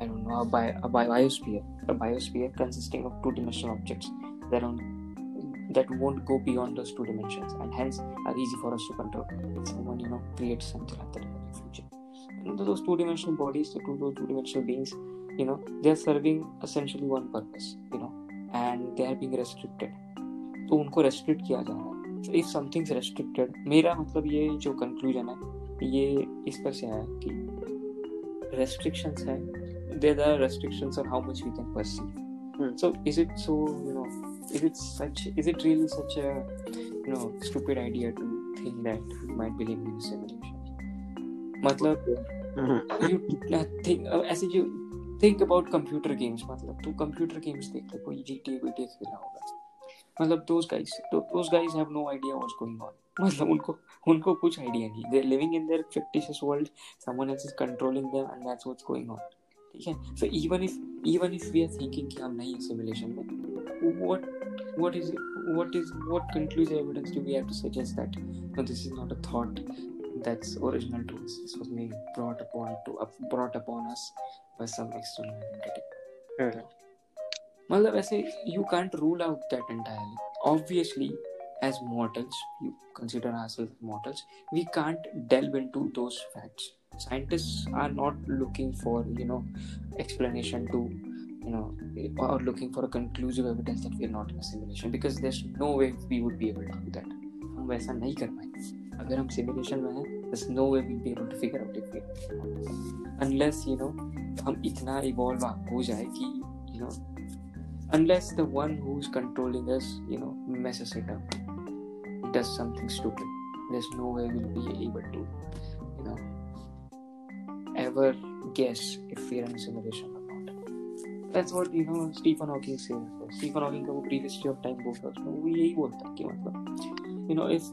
I don't know, a, bio, a biosphere, a biosphere consisting of two dimensional objects that, on, that won't go beyond those two dimensions and hence are easy for us to control. If someone, you know, creates something like that in the future. And those two dimensional bodies, the two, those two dimensional beings, you know they are serving essentially one purpose you know and they are being restricted तो उनको restrict किया जा रहा है something is restricted मेरा मतलब ये जो कंक्लूजन है ये इस पर से है कि restrictions है there are restrictions on how much we can perceive hmm. so is it so you know is it such is it really such a you know stupid idea to think that we might be living in a simulation मतलब you think ऐसे जो think about computer games मतलब तू computer games देख ले कोई GT VT खेला होगा मतलब दोस गाइस तो those guys have no idea what's going on मतलब उनको उनको कुछ आइडिया नहीं they living in their fictitious world someone else is controlling them and that's what's going on ठीक है so even if even if we are thinking कि हम नहीं है सिमुलेशन में what what is what is what conclusive evidence do we have to suggest that no this is not a thought that's original to us. This was made brought upon to uh, brought upon us by some external entity. Hmm, मतलब ऐसे you can't rule out that entirely. Obviously, as mortals, you consider ourselves mortals. We can't delve into those facts. Scientists are not looking for you know explanation to you know or looking for a conclusive evidence that we are not in a simulation because there's no way we would be able to do that. हम वैसा नहीं कर पाएंगे अगर हम simulation में हैं there's no way we'll be able to figure out if we unless you know हम इतना इवॉल्व हो जाए कि you know unless the one who's controlling us you know messes it up does something stupid there's no way we'll be able to you know ever guess if we're in a simulation or not that's what you know Stephen Hawking says Stephen Hawking का वो previously of time book है उसमें वो यही बोलता है कि मतलब you know if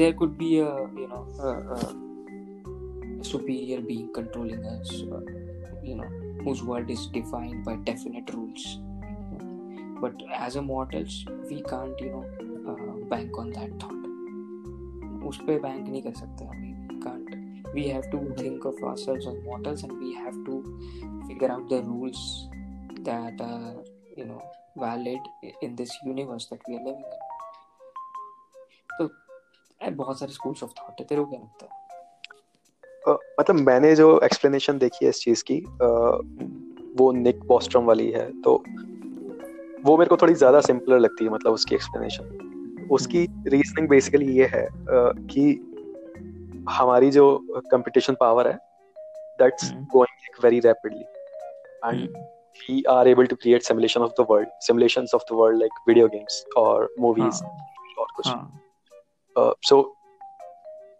there could be a you know a, a superior being controlling us uh, you know whose world is defined by definite rules but as a mortals we can't you know uh, bank on that thought उस पे bank नहीं कर सकते हम we can't we have to think of ourselves as mortals and we have to figure out the rules that are you know valid in this universe that we are living in तो बहुत सारे schools of thought है तेरे को क्या लगता है अ, मतलब मैंने जो एक्सप्लेनेशन देखी है इस चीज़ की अ, वो निक बॉस्ट्रम वाली है तो वो मेरे को थोड़ी ज़्यादा सिंपलर लगती है मतलब उसकी एक्सप्लेनेशन उसकी रीजनिंग बेसिकली ये है अ, कि हमारी जो कंपटीशन पावर है that's going like very rapidly and we are able to create simulation of the world simulations of the world like video games और मूवीज़ और कुछ सो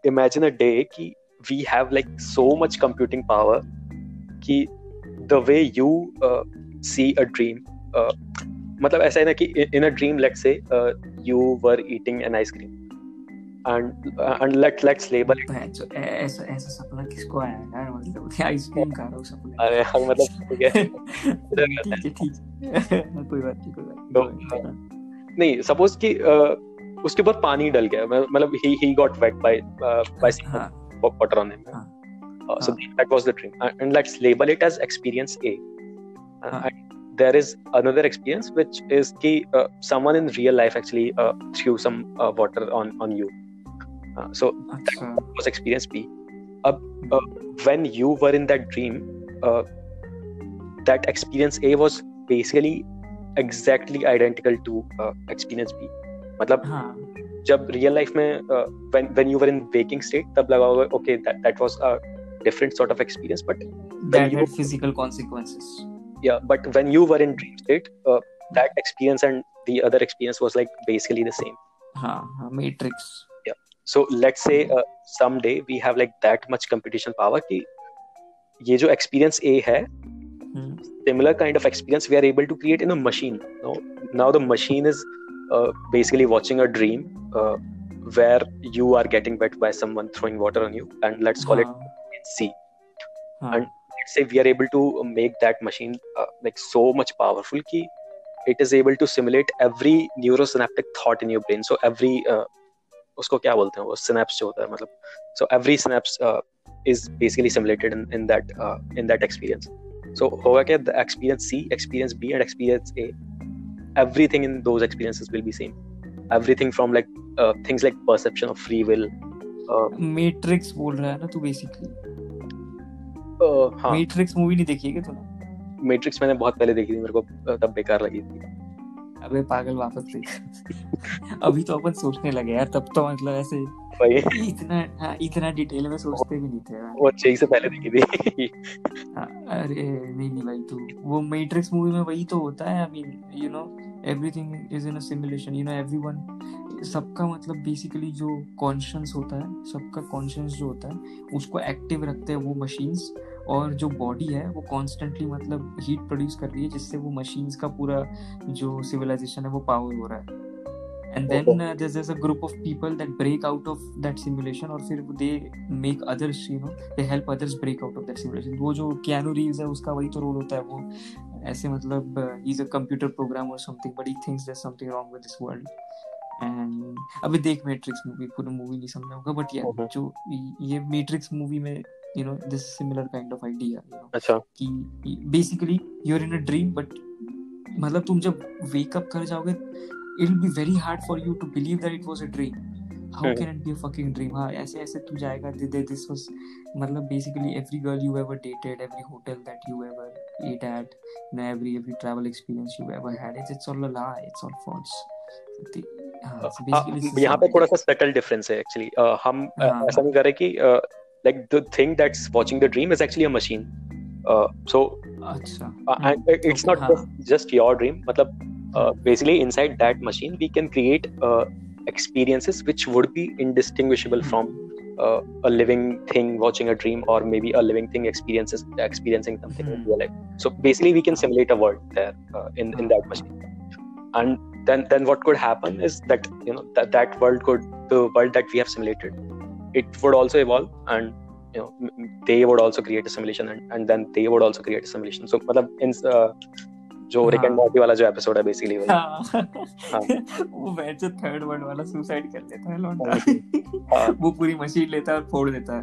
इमेजिन अ डे कि we have like so much computing power कि the way you see a dream मतलब ऐसा है ना कि in a dream let's say you were eating an ice cream and uh, and let let's label it ऐ- ऐसा ऐसा सपना किसको आया है यार मतलब आइसक्रीम खा रहा हूँ सपना अरे हाँ मतलब ठीक है ठीक है ठीक है कोई बात नहीं कोई बात तो, नहीं सपोज़ कि uh, उसके ऊपर पानी डल गया मतलब he he got wet by uh, by some हाँ water on him हाँ Uh, so हाँ. that was the dream and, and let's label it as experience a Uh, हाँ. and there is another experience which is ki, uh, someone in real life actually uh, threw some uh, water on on you uh, so अच्छा was experience b Ab, uh, when you were in that dream uh, that experience a was basically exactly identical to uh, experience b मतलब हाँ जब real life में when when you were in waking state तब लगा होगा okay that that was a different sort of experience but that you- had physical consequences yeah but when you were in dream state uh, that experience and the other experience was like basically the same हाँ हाँ Matrix so let's say uh, someday we have like that much computational power कि ये जो experience A है similar kind of experience we are able to create in a machine no now the machine is uh, basically watching a dream uh, where you are getting wet by someone throwing water on you and let's call it C हाँ And- let's say we are able to make that machine uh, like so much powerful ki it is able to simulate every neurosynaptic thought in your brain so every uh, उसको क्या बोलते हैं वो synapse जो होता है मतलब synapse uh, is basically simulated in, in that uh, in that experience so होगा क्या the experience C experience B and experience A everything in those experiences will be same everything from like uh, things like perception of free will uh, Matrix बोल रहा है ना तू basically uh, हाँ Matrix movie नहीं देखी है क्या तूने मैट्रिक्स मैंने बहुत पहले देखी थी मेरे को uh, तब बेकार लगी थी अबे पागल वापस देख अभी तो अपन सोचने लगे यार तब तो मतलब ऐसे भाई इतना हाँ, इतना डिटेल में सोचते भी नहीं थे वो अच्छे से पहले देखी थी। हाँ, अरे नहीं नहीं भाई तू वो मैट्रिक्स मूवी में वही तो होता है I mean you know everything is in a simulation you know everyone सबका मतलब बेसिकली जो कॉन्शियस होता है सबका कॉन्शियस जो होता है उसको एक्टिव रखते हैं वो मशीन्स और जो बॉडी है वो कॉन्स्टेंटली मतलब हीट प्रोड्यूस कर रही है जिससे वो मशीन्स का पूरा जो सिविलाइजेशन है वो पावर हो रहा है। And then uh, there's, there's a group of people that break out of that simulation और फिर they make others you know they help others break out of that simulation वो जो कियानो रीव्स है उसका वही तो रोल होता है वो ऐसे मतलब इज़ अ कंप्यूटर प्रोग्राम और something but he thinks there something wrong with this world and अभी देख मैट्रिक्स मूवी पूरी मूवी नहीं समझा होगा बट या। जो ये मैट्रिक्स मूवी में you know this similar kind of idea you know अच्छा कि basically you are in a dream but मतलब तुम जब वेक अप कर जाओगे it will be very hard for you to believe that it was a dream how hmm. Can it be a fucking dream हाँ ऐसे ऐसे तू जाएगा दिस वाज मतलब basically every girl you ever dated every hotel that you ever ate at you know every every travel experience you ever had it's, it's all a lie it's all false हाँ, so basically the Uh, यहाँ पे थोड़ा idea. सा subtle difference है actually हम हाँ। ऐसा नहीं कर रहे कि like the thing that's watching the dream is actually a machine. Uh, so uh, and uh, it's not just, just your dream. But uh, basically inside that machine we can create uh, experiences which would be indistinguishable from uh, a living thing watching a dream or maybe a living thing experiences experiencing something mm. in hmm. real life. So basically we can simulate a world there uh, in in that machine. And then then what could happen is that you know that that world could the world that we have simulated it would also evolve and you know they would also create a simulation and, and then they would also create a simulation. So मतलब in uh, जो Rick and हाँ. Morty वाला जो episode है basically वही। हाँ। वो वैसे थर्ड वर्ड वाला सुसाइड कर लेता है लौंडा। हाँ. वो पूरी मशीन लेता है और फोड़ देता है।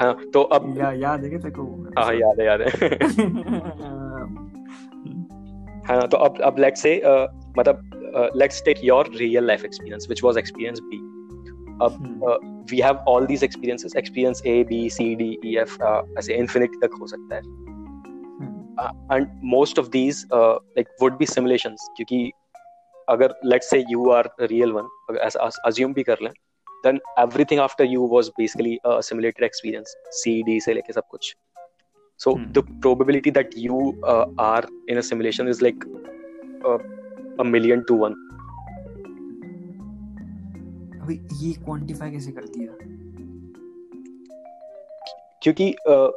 हाँ तो अब या याद है क्या तेरे को हाँ याद है याद है। हाँ तो अब अब लेट्स से मतलब let's take your real life experience which was experience be अब हम्म, we have all these experiences experience A B C D E F ऐसे इन्फिनिटी तक हो सकता है हम्म, and most of these like would be simulations क्योंकि अगर let's say you are real one अगर ऐसा अज्यूम भी कर लें then everything after you was basically a simulated experience cd से लेके सब कुछ so Hmm. the probability that you uh, are in a simulation is like uh, a million to one अभी ये क्वांटिफाई कैसे कर दिया क्योंकि uh,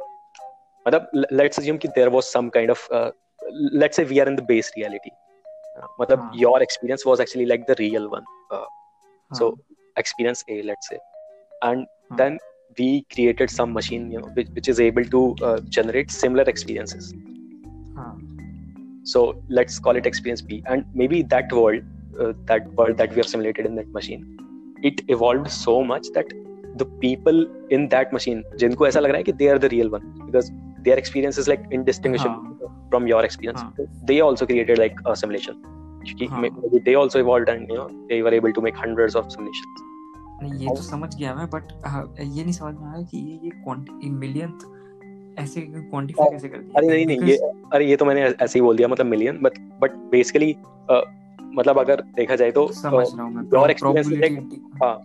मतलब let's assume कि some kind of uh, let's say we are in the base reality uh, मतलब हाँ. your experience was actually like the real one uh, so experience A let's say and Hmm. then we created some machine you know which, which is able to uh, generate similar experiences हाँ so let's call it experience b and maybe that world uh, that world that we have simulated in that machine it evolved so much that the people in that machine जिनको ऐसा लग रहा है कि they are the real one because their experience is like indistinguishable from your experience हाँ. they also created like a simulation क्योंकि हाँ. maybe they also evolved and you know they were able to make hundreds of simulations नहीं ये तो समझ गया मैं but ये नहीं समझ में आया कि ये ये क्वांटि मिलियन ऐसे क्वांटिफाई कैसे कर दिया अरे नहीं नहीं ये अरे ये तो मैंने ऐसे ही बोल दिया मतलब मिलियन बट बट बेसिकली मतलब अगर देखा जाए तो is like- probability हाँ.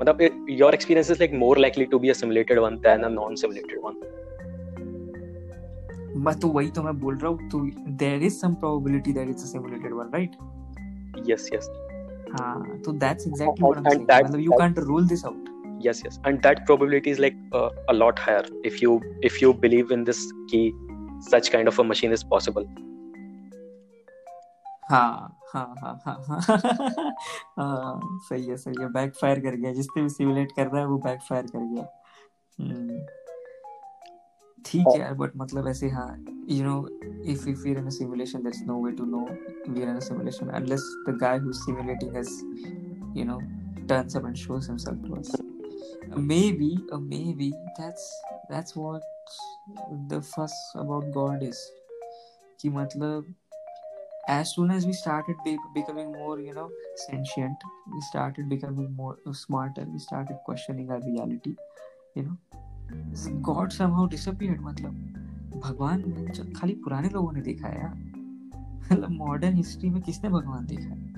मतलब your experience is like more likely to be a simulated one than a non simulated one मैं तो वही तो मैं बोल रहा हूँ तो there is some probability that it's a simulated one right yes yes हाँ तो that's exactly what I am saying मतलब you can't rule this out yes yes. And that probability is like uh, a lot higher if you if you believe in this key such kind of a machine is possible. हाँ हाँ हाँ हाँ हाँ हाँ सही है सही है बैक कर गया जिसने भी सिमुलेट कर रहा है वो बैक कर गया हम्म, ठीक है यार बट मतलब ऐसे हाँ you know if if we're in a simulation there's no way to know we're in a simulation unless the guy who's simulating us you know turns up and shows himself to us maybe uh, maybe that's that's what the fuss about god is कि मतलब as soon as we started be- becoming more you know sentient we started becoming more smarter we started questioning our reality you know god somehow disappeared मतलब भगवान खाली पुराने लोगों ने देखा है यार मतलब मॉडर्न हिस्ट्री में किसने भगवान देखा है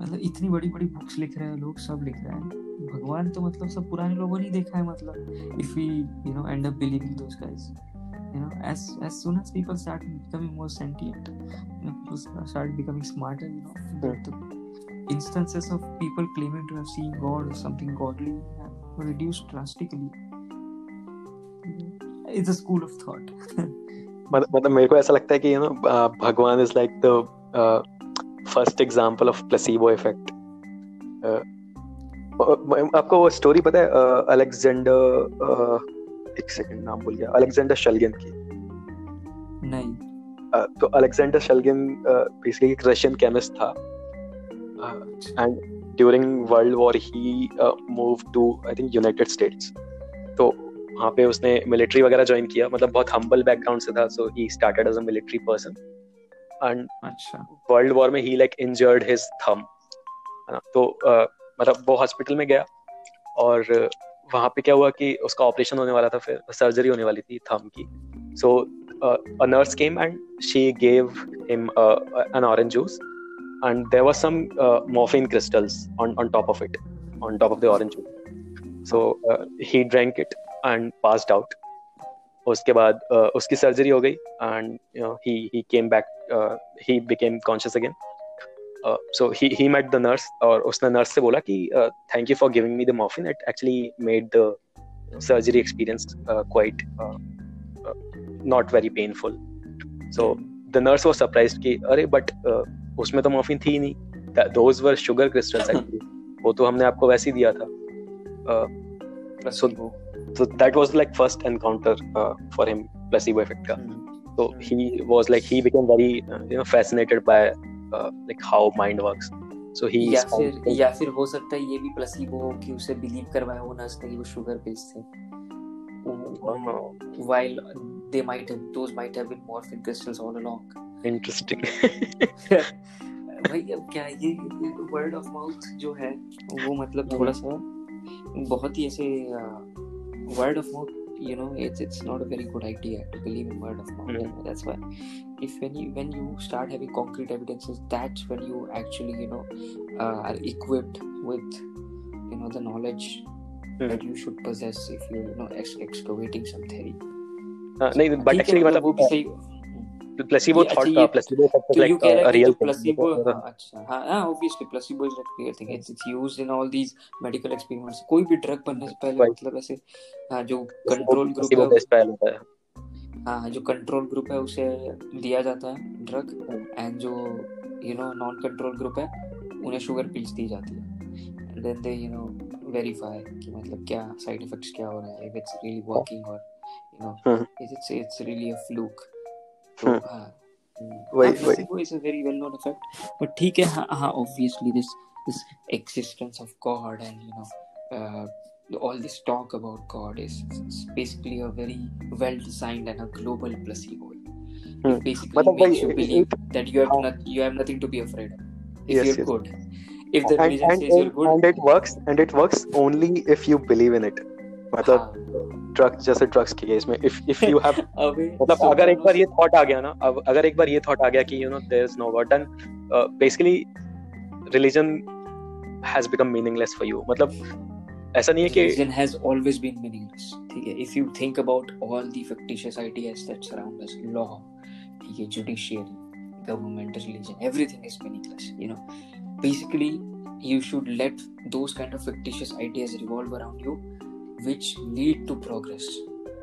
मतलब इतनी बड़ी बड़ी बुक्स लिख रहे हैं लोग सब लिख रहे हैं भगवान तो मतलब सब पुराने लोगों ने ही देखा है मतलब if we you know end up believing those guys you know as as soon as people start becoming more sentient you know people start becoming smarter you know the, the instances of people claiming to have seen god or something godly have reduced drastically it's a school of thought मतलब मतलब मेरे को ऐसा लगता है कि you no भगवान is like the first example of placebo effect आपको वो स्टोरी पता है अलेक्जेंडर एक सेकंड नाम भूल गया। अलेक्जेंडर शलगिन की। नहीं। Uh, तो अलेक्जेंडर शलगिन बेसिकली एक रशियन केमिस्ट था। And during World War he move to I think United States तो वहाँ पे उसने मिलिट्री वगैरह ज्वाइन किया। मतलब बहुत हम्बल बैकग्राउंड से था so he started as a military person and अच्छा। वर्ल्ड वॉर में ही लाइक इंजर्ड हिज थम तो uh, मतलब वो हॉस्पिटल में गया। और वहाँ पे क्या हुआ कि उसका ऑपरेशन होने वाला था फिर सर्जरी होने वाली थी थम की। So a nurse came and she gave him an orange juice was some uh, morphine crystals on, on top of it on top of the orange juice. So uh, he drank it and passed out. उसके बाद uh, उसकी surgery हो गई and he he came back he became conscious again so he he met the nurse और उसने nurse से बोला कि thank you for giving me the morphine it actually made the surgery experience quite not very painful so the nurse was surprised कि अरे but uh, उसमें तो morphine थी नहीं. Those were sugar crystals actually वो तो हमने आपको वैसे ही दिया था. So so that was like first encounter uh, for him placebo effect ka mm. so he was like he became very uh, you know fascinated by like how mind works so he या फिर या फिर हो सकता है ये भी placebo हो कि उसे बिलीव करवाया हो नर्स कि वो शुगर पिल्स थे while they might have those might have been morphine crystals all along interesting भाई अब क्या ये वर्ड ऑफ़ माउथ जो है वो मतलब थोड़ा सा बहुत ही ऐसे word of mouth you know it's it's not a very good idea to believe in word of mouth that's why if when you when you start having concrete evidences that's when you actually you know uh, are equipped with you know the knowledge mm-hmm. that you should possess if you're you know ex- excavating some theory uh, नहीं but actually मतलब वो भी सही placebo thought uh, placebo effect is like uh, a real placebo अच्छा हाँ हाँ obviously placebo is like real thing it's, it's used in all these medical experiments कोई भी ड्रग बनने से पहले मतलब ऐसे हाँ जो कंट्रोल ग्रुप है हाँ जो कंट्रोल ग्रुप है उसे दिया जाता है ड्रग एंड जो you know non control group है उन्हें शुगर पिल्स दी जाती है। And then they you know verify कि मतलब क्या साइड इफेक्ट्स क्या हो रहा है इफ़ इट्स रियली वर्किंग और you know is it's it's really a fluke तो हाँ। वही वही। वो is a very well known effect but ठीक है हाँ हाँ obviously this this existence of God and you know all this talk about God is basically a very well designed and a global placebo. Hmm. It basically but makes you believe that you have not, you have nothing to be afraid of if yes, you're yes. good. If the religion and, says and, you're good, and it works, and it works only if you believe in it. मतलब drug जैसे drugs के case में if if you have मतलब अगर एक बार ये thought आ गया ना अब अगर एक बार ये थॉट आ गया कि you know there is no God then basically religion has become meaningless for you मतलब ऐसा नहीं है कि religion has always been meaningless ठीक है if you think about all the fictitious ideas that surround us law ठीक है judiciary government religion everything is meaningless you know basically you should let those kind of fictitious ideas revolve around you which lead to progress.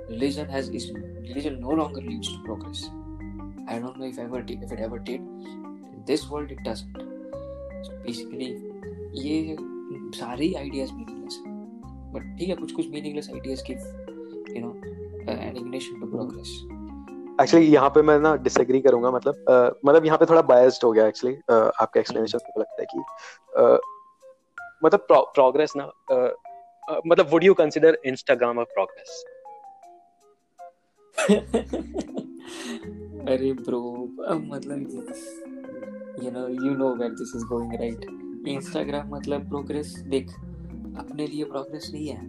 Religion has is religion no longer leads to progress. I don't know if ever if it ever did. In this world, it doesn't. So basically, ये सारे ही ideas meaningless है but ठीक है कुछ कुछ meaningless ideas give you know an ignition to progress actually यहाँ पे मैं ना डिसएग्री करूँगा मतलब uh, मतलब यहाँ पे थोड़ा बायस्ड हो गया एक्चुअली uh, आपका एक्सप्लेनेशन मुझे लगता है कि uh, मतलब प्रोग्रेस ना uh, मतलब would you consider Instagram a progress अरे ब्रो मतलब you know you know where this is going right Instagram मतलब प्रोग्रेस देख अपने लिए प्रोग्रेस नहीं है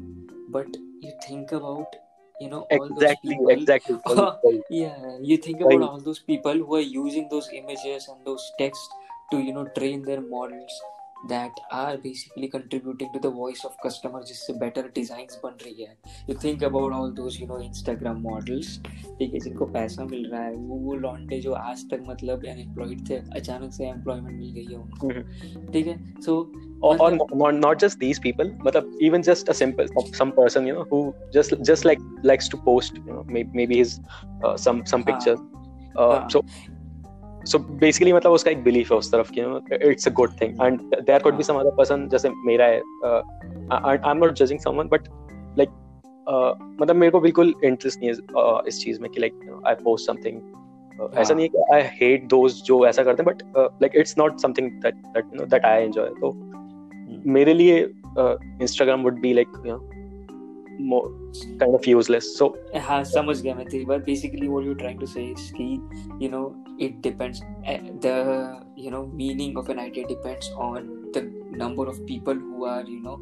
but you think about you know exactly exactly या you think about all those people who are using those images and those text to you know train their models that are basically contributing to the voice of customer जिससे better designs बन रही है you think about all those you know Instagram models ठीक है जिनको पैसा मिल रहा है वो वो लॉन्डे जो आज तक मतलब अनएम्प्लॉयड थे अचानक से एम्प्लॉयमेंट मिल गई है उनको ठीक है so or, or not just these people मतलब even just a simple some person you know who just just like likes to post you know maybe, maybe his uh, some some pictures uh, so so basically मतलब उसका एक belief है उस तरफ़ की it's a good thing and there could be some other person जैसे मेरा है I am not judging someone but like मतलब मेरे को बिल्कुल इंटरेस्ट नहीं है uh, इस चीज़ में कि लाइक आई पोस्ट समथिंग ऐसा नहीं है कि आई हेट दोस्त जो ऐसा करते हैं but like it's not something that that you know that I enjoy तो मेरे लिए Instagram would be like you know kind of useless so हाँ समझ गया मैं तेरी बात basically what you're trying to say is कि you know it depends the you know meaning of an idea depends on the number of people who are you know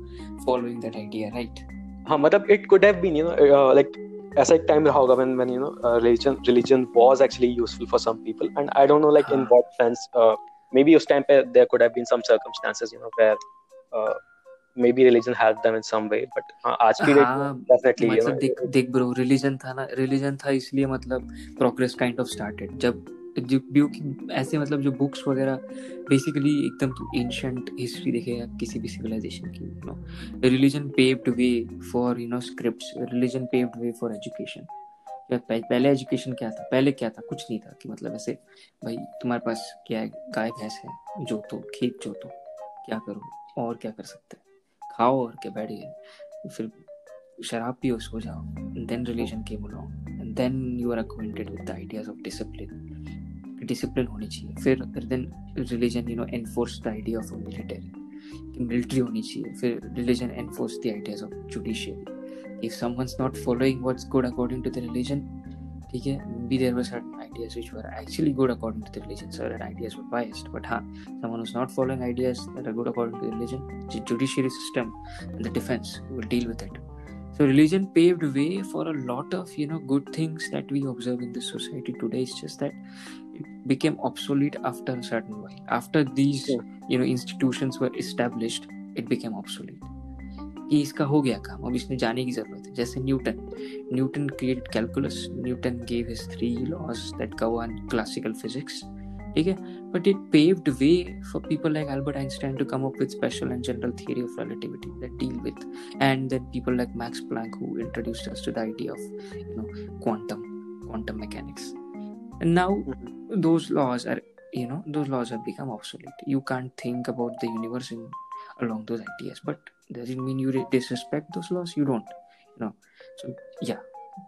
following that idea right हाँ मतलब it could have been you know uh, like ऐसा एक time रहा होगा when when you know uh, religion religion was actually useful for some people and I don't know like in what sense uh, maybe उस time पे there could have been some circumstances you know where uh, maybe religion helped them in some way but uh, आज की date में definitely मतलब देख देख bro religion था ना रिलीजन था इसलिए मतलब प्रोग्रेस काइंड ऑफ़ स्टार्टेड जब ऐसे मतलब जो बुक्स वगैरह बेसिकली एकदम तो एंशंट हिस्ट्री देखेगा किसी भी सिविलाइजेशन की you know religion paved way for you know scripts religion paved way for education पहले एजुकेशन क्या था? पहले क्या था? कुछ नहीं था कि मतलब ऐसे भाई तुम्हारे पास क्या है? गाय भैंस है? जो तो खेत जो तो क्या करो और क्या कर सकते हैं? खाओ और क्या बैठिए फिर शराब पियो, सो जाओ। Then religion came along and then you are acquainted with the ideas of discipline discipline होनी चाहिए। फिर फिर then religion you know enforce the idea of military कि मिलिट्री होनी चाहिए। फिर religion enforce the ideas of judiciary if someone's not following what's good according to the religion ठीक है be there were certain ideas which were actually good according to the religion certain ideas were biased but हाँ someone was not following ideas that are good according to the religion judiciary system and the defence will deal with it so religion paved way for a lot of you know good things that we observe in this society today it's just that became obsolete after a certain while after these yeah. you know institutions were established it became obsolete कि इसका हो गया काम अब इसमें जाने की ज़रूरत है। जैसे Newton Newton create calculus Newton gave his three laws that govern classical physics ठीक है? But it paved way for people like Albert Einstein to come up with special and general theory of relativity that deal with and then people like Max Planck who introduced us to the idea of you know quantum quantum mechanics and now mm-hmm. those laws are you know those laws have become obsolete. You can't think about the universe in along those ideas but does it mean you disrespect those laws you don't you know so yeah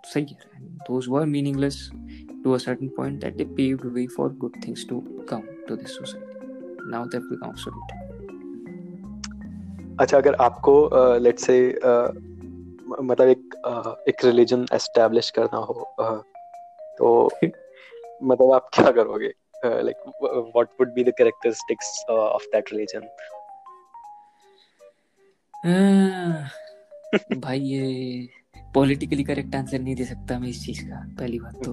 say and those were meaningless to a certain point that they paved way for good things to come to this society now they've become obsolete अच्छा अगर आपको let's say मतलब एक एक religion establish करना हो तो मतलब आप क्या करोगे like what would be the characteristics of that religion भाई, ये पॉलिटिकली करेक्ट आंसर नहीं दे सकता मैं इस चीज़ का, पहली बात तो।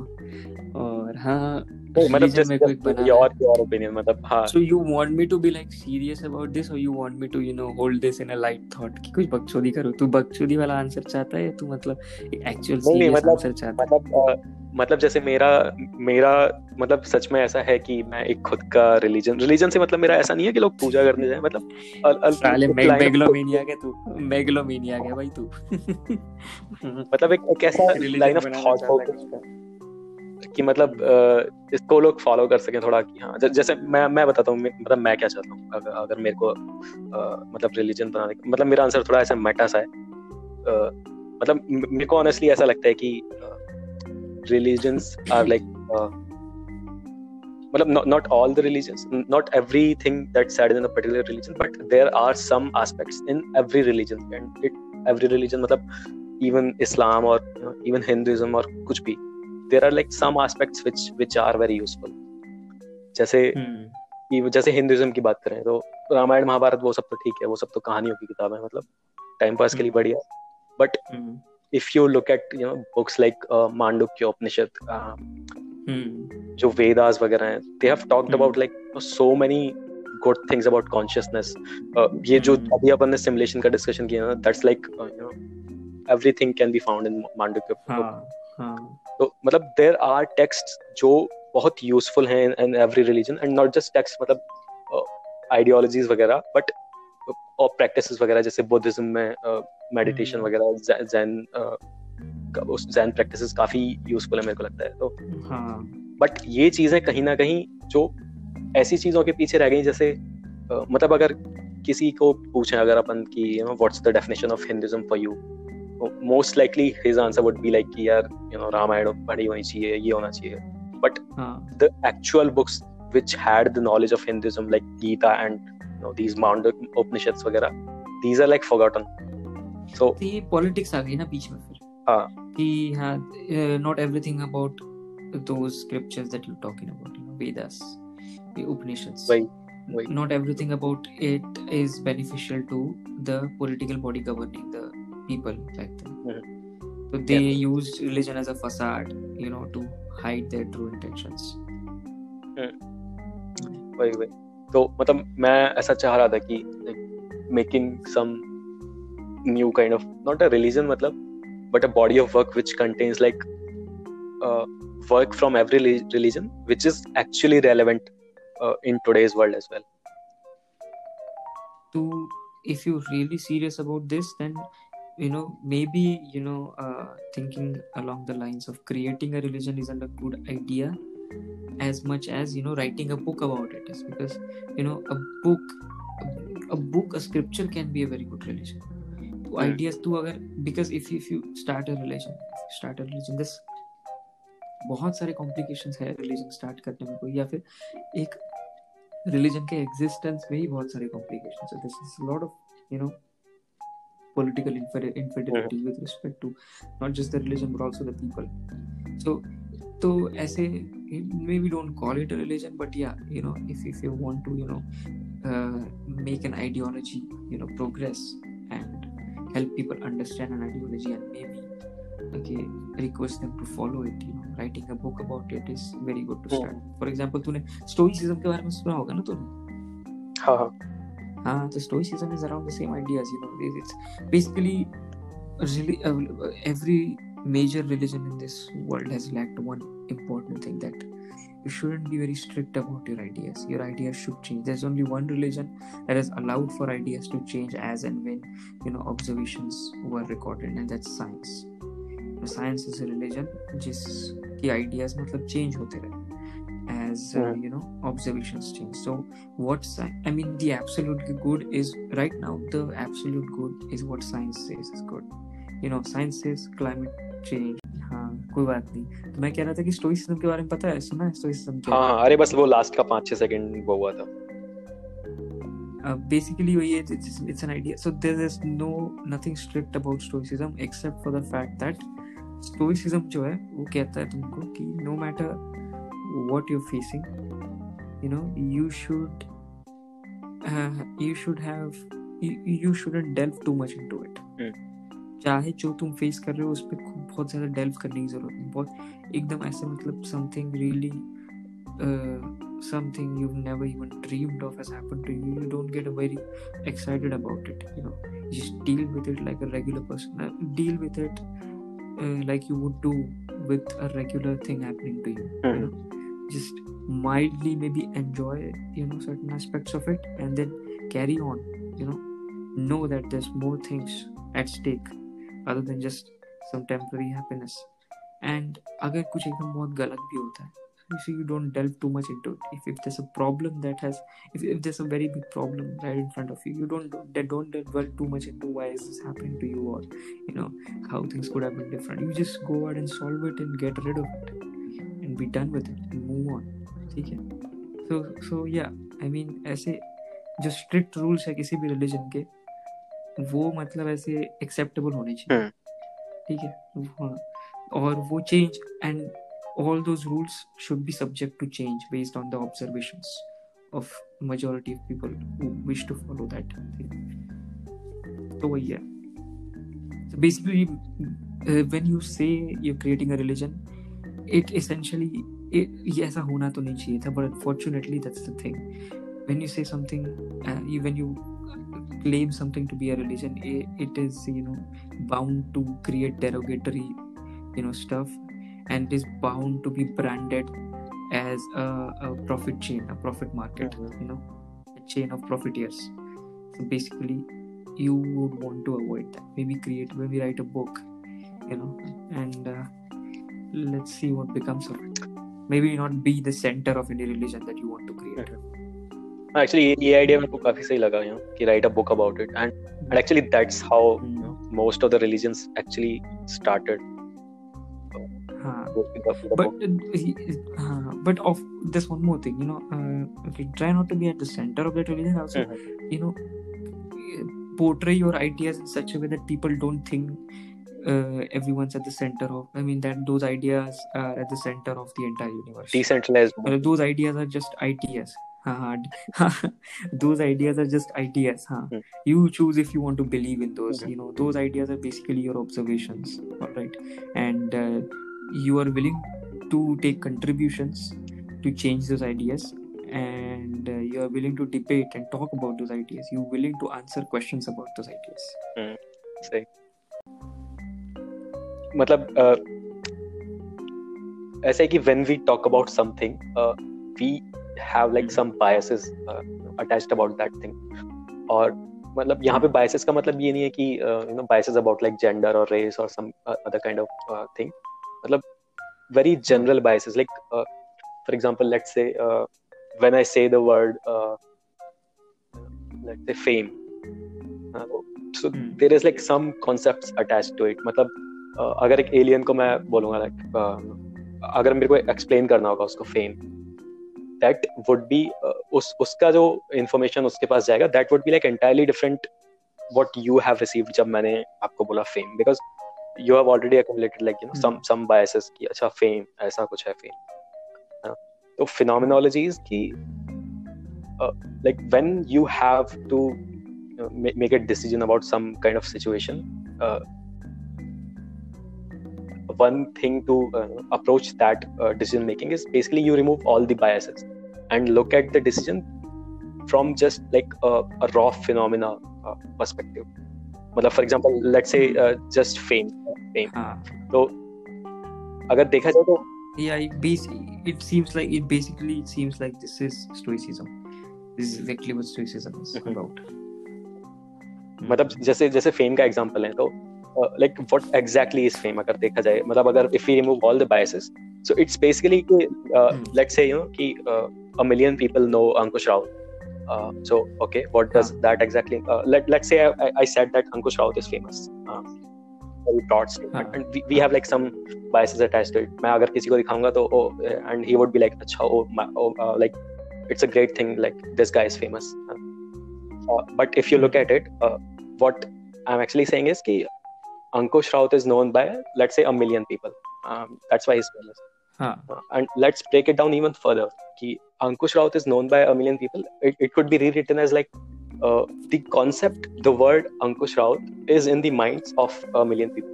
और हाँ मतलब जस्ट मेरे को एक बना योर योर ओपिनियन मतलब हाँ। So you want me to be like serious about this और you want me to you know hold this in a light thought कि कुछ बकचोदी करो। तू बकचोदी वाला आंसर चाहता है तू मतलब एक्चुअल सीरियस मतलब, आंसर चाहता है? मतलब मतलब जैसे मेरा मेरा मतलब सच में ऐसा है कि मैं एक खुद का रिलीजन रिलीजन से मतलब मेरा ऐसा नहीं है कि लोग पूजा करने जाए मतलब अल, अल, साले मेगलोमेनिया के तू मेगलोमेनिया के भाई तू। मतलब एक, एक ऐसा लाइन ऑफ़ थॉट कि मतलब इसको लोग फॉलो कर सकें थोड़ा कि हाँ जैसे मैं मैं बताता हूँ मतलब मैं क्या चाहता हूँ अगर, अगर मेरे को आ, मतलब रिलीजन बनाने का मतलब मेरा आंसर थोड़ा ऐसा मेटा सा है। आ, मतलब मेरे को ऑनेस्टली ऐसा लगता है कि रिलीजन्स आर लाइक मतलब not all the religions not every thing that said in particular religion but there are some aspects in every religion and it every religion मतलब इवन इस्लाम और इवन हिंदुजम और कुछ भी there are like some aspects which which are very useful जैसे hmm. जैसे Hinduism की बात करें तो रामायण महाभारत वो सब तो ठीक है वो सब तो कहानियों की किताब है मतलब टाइम पास के लिए बढ़िया but if you look at you know books like uh, Mandukya Upanishad, uh, hmm. जो Vedas वगैरह हैं, they have talked hmm. about like so many good things about consciousness. Uh, ये जो hmm. अभी अपन ने simulation का discussion किया ना, that's like uh, you know everything can be found in Mandukya. हाँ, हाँ. तो मतलब there are texts जो बहुत useful हैं in every religion and not just texts मतलब uh, ideologies वगैरह but और प्रैक्टिसेस वगैरह जैसे बुद्धिज्म में मेडिटेशन हम्म। वगैरह जैन उस जैन प्रैक्टिसेस काफ़ी यूजफुल है मेरे को लगता है। तो हाँ। बट ये चीज़ें कहीं ना कहीं जो ऐसी चीज़ों के पीछे रह गई जैसे मतलब अगर किसी को पूछें अगर अपन की you know what's the definition of Hinduism for you Most likely his answer would be like कि यार यू नो रामायण पढ़ी होनी चाहिए ये होना चाहिए but हाँ the actual books which had the knowledge of Hinduism, like Gita and you know these Manda Upanishads वगैरह, these are like forgotten. So तो ये पॉलिटिक्स आ गई ना बीच में फिर हाँ कि हाँ not everything about those scriptures that you're talking about you know vedas the upanishads वही वही not everything about it is beneficial to the political body governing the people like them Mhm. so they used religion as a facade you know to hide their true intentions वही वही तो मतलब मैं ऐसा चाह रहा था कि making some new kind of not a religion मतलब but a body of work which contains like uh, work from every reli- religion which is actually relevant uh, in today's world as well to if you're really serious about this then you know maybe you know uh, thinking along the lines of creating a religion isn't a good idea as much as you know writing a book about it is because you know a book a book a scripture can be a very good religion तो Hmm. ideas to अगर because if if you start a religion start a religion this बहुत सारे complications है religion start करने में कोई या फिर एक रिलीजन के एग्जिस्टेंस में ही बहुत सारे कॉम्प्लिकेशंस है this is lot of you know political infer- infidelity with respect to not just the religion but also the people so तो ऐसे maybe don't call it a religion but yeah you know if, if you want to you know uh, make an ideology you know progress and help people understand an ideology and maybe okay request them to follow it you know writing a book about it is very good to Hmm. start for example तूने stoicism के बारे में सुना होगा ना तूने हाँ हाँ हाँ तो stoicism is around the same ideas you know It- it's basically really uh, every major religion in this world has lacked one important thing that you shouldn't be very strict about your ideas your ideas should change there's only one religion that has allowed for ideas to change as and when you know observations were recorded and that's science science is a religion जिसकी ideas मतलब change होते रहे as uh, Hmm. you know observations change so what sci- i mean the absolute good is right now the absolute good is what science says is good you know science says climate change हाँ कोई बात नहीं तो मैं कह रहा था कि स्टोइसिज्म के बारे में पता है सुना है स्टोइसिज्म क्या हाँ हाँ अरे बस वो लास्ट का पाँच छह सेकंड वो हुआ था बेसिकली वही है it's an idea so there is no nothing strict about stoicism except for the fact that stoicism जो है वो कहता है तुमको कि no matter what you facing you know you should you should have you shouldn't delve too much into it चाहे जो तुम फेस कर रहे हो उस पर बहुत ज्यादा डेल्व करने की जरूरत नहीं बहुत एकदम ऐसे मतलब something really something you've never even dreamed of has happened to you you don't get very excited about it you know just deal with it like a regular person Uh, deal with it uh, like you would do with a regular thing happening to you you know just mildly maybe enjoy you know certain aspects of it and then carry on you know know that there's more things at stake other than just some temporary happiness and अगर कुछ एकदम बहुत गलत भी होता है so you don't delve too much into it if, if there's a problem that has if, if there's a very big problem right in front of you you don't don't, don't dwell too much into why is this happening to you or you know how things could have been different you just go ahead and solve it and get rid of it And be done with it and move on ठीक है so so yeah I mean ऐसे जो strict rules है किसी भी religion के वो मतलब ऐसे acceptable होने चाहिए हम्म। ठीक है हाँ और वो change and all those rules should be subject to change based on the observations of majority of people who wish to follow that thing. So yeah. So basically, uh, when you say you're creating a religion, it essentially it yes a to but unfortunately that's the thing. When you say something uh, when you claim something to be a religion it, it is you know bound to create derogatory you know stuff and is bound to be branded as a, a profit chain a profit market mm-hmm. you know a chain of profiteers so basically you would want to avoid that. Maybe create maybe write a book you know and uh, let's see what becomes of it. Maybe not be the center of any religion that you want to create. Actually ये ये idea मेरे को काफी सही लगा you know कि write a book about it and and actually that's how Hmm. most of the religions actually started हाँ. with the, with the but book. uh, he- uh, but of there's one more thing you know uh, okay, try not to be at the center of that religion also Mhm. you know portray your ideas in such a way that people don't think uh, everyone's at the center of i mean that those ideas are at the center of the entire universe. Decentralized uh, those ideas are just ideas those ideas are just ideas huh? Hmm. You choose if you want to believe in those okay. you know. Those ideas are basically your observations all right? And uh, you are willing to take contributions to change those ideas and uh, you are willing to debate and talk about those ideas. You're willing to answer questions about those ideas. Mm. मतलब अ, ऐसा है कि when we talk about something uh, we have like some biases uh, attached about that thing और मतलब यहाँ पे biases का मतलब ये नहीं है कि uh, biases about like gender or race or some uh, other kind of uh, thing मतलब very general biases like uh, for example let's say uh, when I say the word uh, let's say fame uh, so Hmm. there is like some concepts attached to it मतलब uh, अगर एक alien को मैं बोलूँगा uh, अगर मेरे को explain करना होगा उसको फेम दैट वुड बी उस उसका जो इंफॉर्मेशन उसके पास जाएगा that would be like entirely different what you have received जब मैंने आपको बोला fame because you have already accumulated like you know some some biases की अच्छा फेम ऐसा कुछ है फेम तो फिनोमिनोलॉजीज की have to uh, ma- make a decision about some kind of situation uh, one thing to uh, approach that uh, decision making is basically you remove all the biases and look at the decision from just like a, a raw phenomena uh, perspective मतलब for example let's say just fame fame हाँ तो अगर देखा जाए तो yeah it, bas- it seems like it basically it seems like this is stoicism this is exactly what stoicism is Mhm. about मतलब जैसे जैसे फेम का एग्जांपल है तो Like what exactly is fame अगर देखा जाए मतलब अगर if we remove all the biases so it's basically let's say you know कि a million people know Ankush Rao. Uh, so okay, what does that exactly? Uh, let let's say I, I- I said that Ankush Rao is famous. Uh, very broad statement, हाँ. and we, we have like some biases attached to it. मैं अगर किसी को दिखाऊंगा तो oh, and he would be like अच्छा oh, my, oh uh, like it's a great thing like this guy is famous. Uh, uh, but if you look at it, uh, what I'm actually saying is कि Ankush Raut is known by let's say a million people. Um, that's why he's famous. हाँ Uh, and let's break it down even further. Ki Ankush Raut is known by a million people. It, it could be rewritten as like uh, the concept, the word Ankush Raut is in the minds of a million people.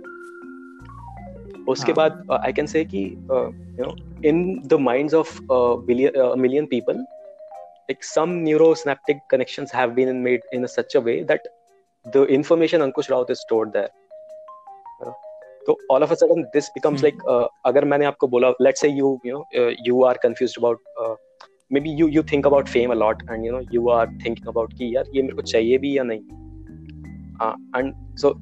उसके हाँ. बाद uh, I can say कि uh, you know in the minds of uh, billion, uh, a million people, like some neurosynaptic connections have been made in a such a way that the know? So all of a sudden this becomes Hmm. like uh, अगर मैंने आपको बोला let's say you you know uh, you are confused about uh, maybe you you think about fame a lot and you know you are thinking about कि यार ये मेरे को चाहिए भी या नहीं uh, and so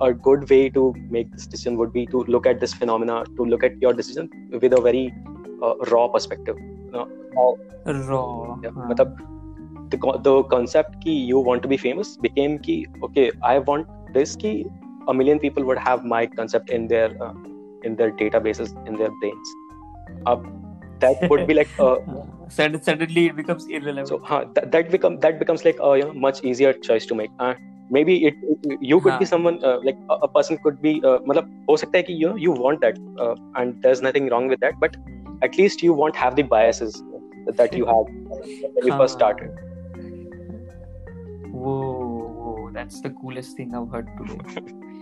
a good way to make this decision would be to look at this phenomena to look at your decision with a very uh, raw perspective you know, how raw yeah, हाँ. मतलब the co- the concept कि you want to be famous became कि okay I want this कि a million people would have my concept in their uh, in their databases in their brains. Uh, that would be like uh, suddenly it becomes irrelevant. So huh, that, that become that becomes like a you know much easier choice to make. Uh, maybe it you could huh. be someone uh, like a, a, person could be uh, matlab, ho sakta hai ki, you know you want that uh, and there's nothing wrong with that but at least you won't have the biases that you had when you first started. Whoa, whoa that's the coolest thing i've heard today.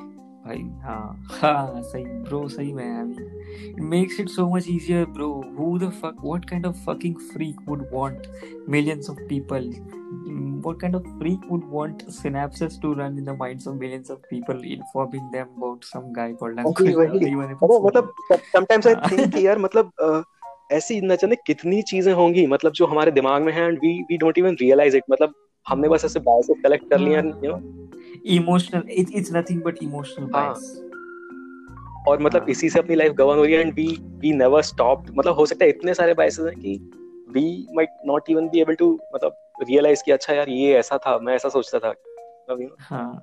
भाई हाँ हाँ सही bro सही मैं अभी। It makes it so much easier bro who the fuck what kind of fucking freak would want millions of people what kind of freak would want synapses to run in the minds of millions of people informing them about some guy called language okay वही। मतलब sometimes I think यार मतलब ऐसी इतना चले कितनी चीज़ें होंगी मतलब जो हमारे दिमाग में है and we we don't even realise it मतलब हमने बस ऐसे बाय से कर लिया you know emotional it is nothing but emotional bias और मतलब इसी से अपनी लाइफ गवर्न हो रही है and we we never stopped मतलब हो सकता है इतने सारे बाइसेस हैं कि we might not even be able to मतलब रियलाइज़ कि अच्छा यार ये ऐसा था मैं ऐसा सोचता था। मतलब यू नो हाँ।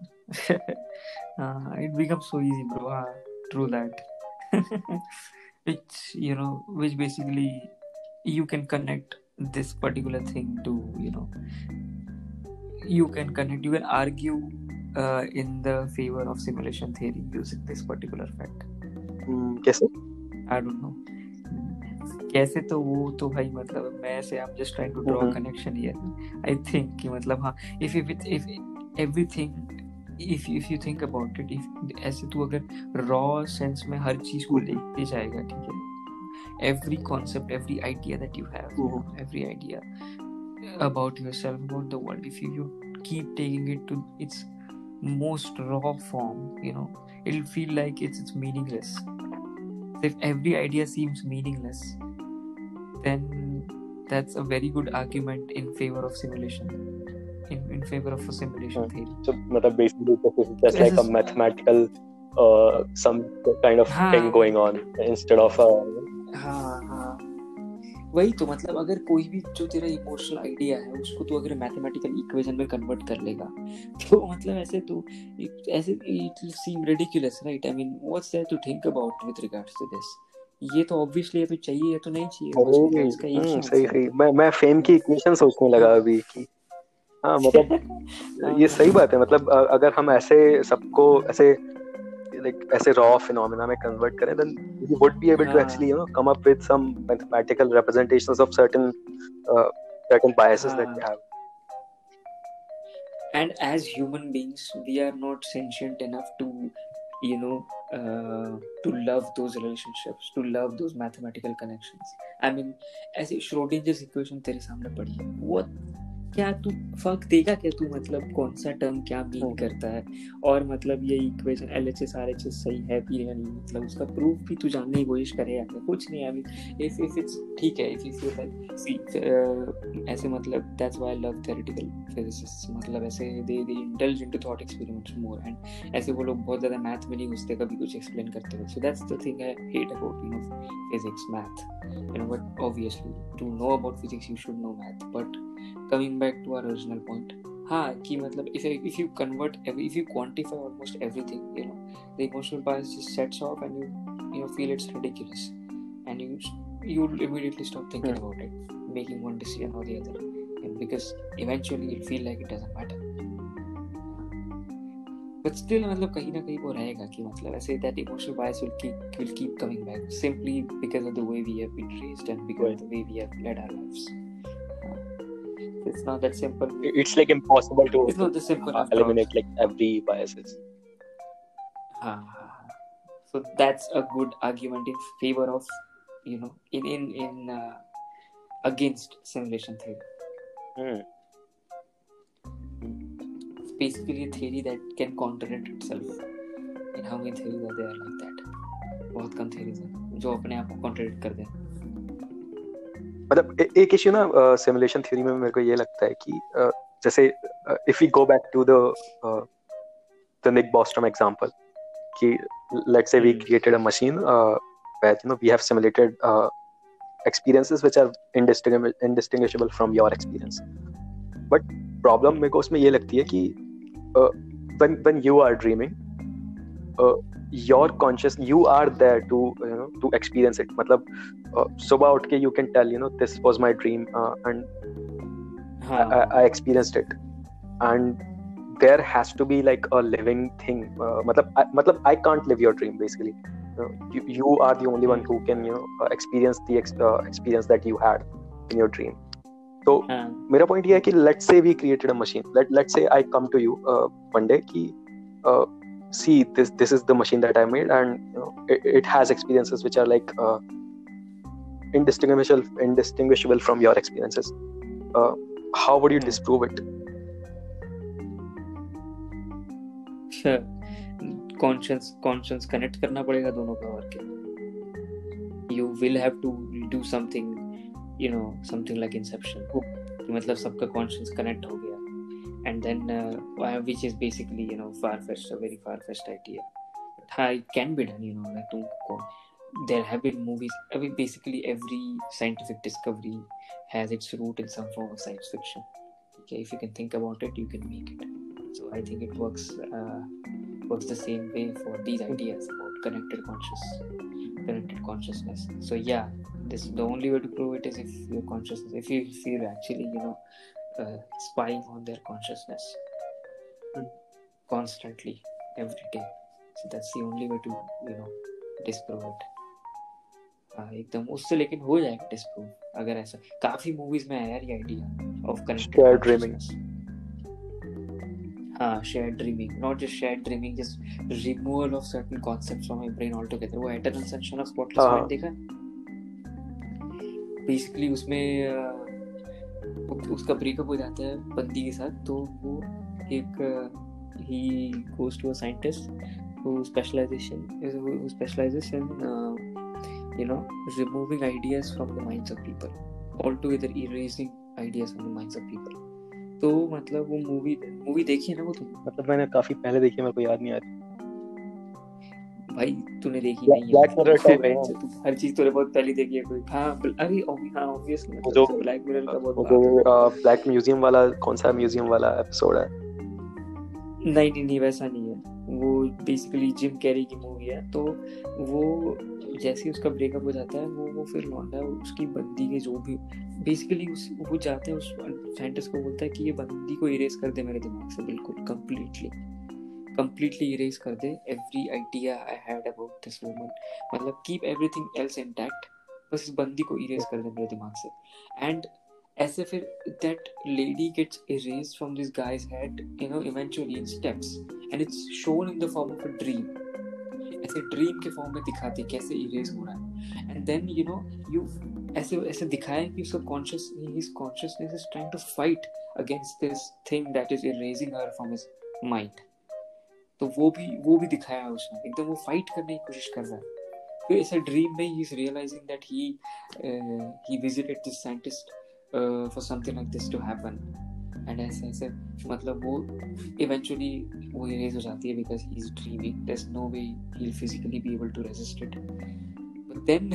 It become so easy bro true that which you know which basically you can connect this particular thing to you know you can connect you can argue uh, in the favor of simulation theory using this particular fact. कैसे? आई don't no कैसे तो वो तो भाई मतलब मैं ऐसे I am just trying to draw connection here I think कि मतलब हाँ if if if everything if if you think about it if ऐसे तू अगर रॉ सेंस में हर चीज़ को लेके जाएगा ठीक है? Every concept every idea that you have every idea about yourself about the world if you, you keep taking it to its most raw form you know. It'll feel like it's it's meaningless. If every idea seems meaningless then that's a very good argument in favor of simulation in, in favor of a simulation hmm. theory. So but basically that's like a mathematical uh, some kind of ah. thing going on instead of a uh, ah. वही तो मतलब अगर कोई भी जो तेरा emotional idea है उसको तो अगर मैथमेटिकल इक्वेशन में कन्वर्ट कर लेगा तो मतलब ऐसे तो ऐसे it will seem ridiculous right I mean what's there to think about with regards to this ये तो ऑब्वियसली तो चाहिए ये तो नहीं चाहिए इसका एक सही सही। मैं मैं फेम की इक्वेशन सोचने लगा अभी की हाँ मतलब ये सही बात है मतलब अगर हम ऐसे सबको ऐसे like ऐसे raw phenomena में convert करें then you would be able yeah. to actually you know come up with some mathematical representations of certain uh, certain biases yeah. that we have and as human beings we are not sentient enough to you know uh, to love those relationships to love those mathematical connections i mean ऐसे श्रोडिंजर्स equation तेरे सामने पड़ी है what क्या तू फ़र्क देगा क्या तू? मतलब कौन सा टर्म क्या मीन हाँ। करता है? और मतलब ये equation L H S R H S सही है भी या नहीं? मतलब उसका प्रूफ भी तू जानने की कोशिश करेगा क्या? कुछ नहीं आई इफ़ इफ़ इट्स ठीक है if if you like see ऐसे मतलब that's why I love theoretical physicist मतलब ऐसे they they indulge into thought experiments more and ऐसे वो लोग बहुत ज़्यादा मैथ में नहीं घुसते कभी कुछ एक्सप्लेन करते हुए so that's the thing I hate about you know physics math you know but obviously to know about physics you should know math but coming Back to our original point हाँ कि मतलब if if you convert every if you quantify almost everything you know the emotional bias just sets off and you you know feel it's ridiculous and you you immediately stop thinking hmm. about it making one decision or the other and because eventually you feel like it doesn't matter but still मतलब कहीं ना कहीं वो रहेगा कि मतलब ऐसे that emotional bias will keep will keep coming back simply because of the way we have been raised and because of the way we have led our lives it's not that simple it's like impossible to it's not the simple eliminate like every biases uh, so that's a good argument in favor of you know in in in uh, against simulation theory mm. it's basically a theory that can contradict itself in how many theories are there like that बहुत कम theories हैं जो अपने आप को contradict कर दें मतलब एक इश्यू ना uh, सिमुलेशन थ्योरी में मेरे को ये लगता है कि uh, जैसे if we go back to the the Nick Bostrom example कि let's say we created a machine that you know we have simulated experiences which are indistinguishable from your experience but problem मेरे को उसमें ये लगती है कि when when you are dreaming your conscious you are there to you know to experience it matlab uh, subah utke you can tell you know this was my dream uh, and I, I, I, experienced it and there has to be like a living thing uh, matlab, I, matlab I can't live your dream basically you, you are the only one who can you know uh, experience the ex- uh, experience that you had in your dream so हाँ. मेरा point ये है कि let's say we created a machine let let's say I come to you one day कि see this this is the machine that i made and you know, it, it, has experiences which are like uh, indistinguishable indistinguishable from your experiences uh, how would you disprove it sure conscience conscience connect करना पड़ेगा दोनों का और क्या you will have to do something you know something like inception मतलब सबका conscience connect हो गया And then uh, which is basically you know far fetched a very far fetched idea. But it can be done you know like there have been movies I mean, basically every scientific discovery has its root in some form of science fiction. Okay if you can think about it you can make it. So i think it works uh, works the same way for these ideas about connected conscious connected consciousness. So yeah this the only way to prove it is if your consciousness if you feel actually you know uh, spying on their consciousness. Constantly every day. So that's the only way to you know disprove it. हाँ एकदम उससे लेकिन हो जाएगा disprove अगर ऐसा। काफ़ी movies में है यार ये आइडिया ऑफ़ Shared dreaming. हाँ share dreaming not just share dreaming just removal of certain concepts from my brain all together वो एटर्नल सनशाइन ऑफ़ स्पॉटलेस हाँ। माइंड देखा? बेसिकली उसमें अ, उ- उसका ब्रेकअप हो जाता है बंदी के साथ तो वो एक ही goes to scientist specialisation specialisation you know removing ideas from the minds of people altogether erasing ideas from the minds of people तो मतलब वो मूवी मूवी देखी है ना वो तो मतलब मैंने काफ़ी पहले देखी है, मेरे को याद नहीं आ रही। भाई तूने देखी नहीं Black Mirror type है। है तू हर चीज़ तूने बहुत पहले देखी है कोई। हाँ अरे हाँ ऑब्वियसली जो- ब्लैक मिरर का बहुत वो है। ब्लैक म्यूज़ियम वाला कौन सा म्यूज़ियम वाला एपिसोड है? नहीं नहीं नहीं वैसा नहीं है। वो बेसिकली जिम कैरी की मूवी है तो वो जैसे ही उसका ब्रेकअप हो जाता है वो वो फिर लौंडा उसकी बंदी के जो भी बेसिकली उस वो जाते हैं उस साइंटिस्ट को बोलता है कि ये बंदी को इरेज कर दे मेरे दिमाग से बिल्कुल कंप्लीटली कंप्लीटली इरेज कर दे every idea I had about this woman मतलब कीप एवरीथिंग एल्स इंटैक्ट बस इस बंदी को इरेज कर दे मेरे दिमाग से। एंड ऐसे फिर that lady gets erased from this guy's head, you know, eventually in steps. And it's shown in the form of a dream. ऐसे ड्रीम के फॉर्म में दिखाते कैसे इरेज हो रहा है। And then you know you ऐसे ऐसे दिखाया कि उसका conscious his consciousness is trying to fight against this thing that is erasing her from his mind तो वो भी वो भी दिखाया उसने। एकदम वो फाइट करने की कोशिश कर रहा है। फिर ऐसे ड्रीम में ही is realising that he he visited this scientist for something like this to happen and ऐसे ऐसे मतलब वो इवेंचुअली वो इरेज हो जाती है because he is dreaming is no way he physically be able to resist it but then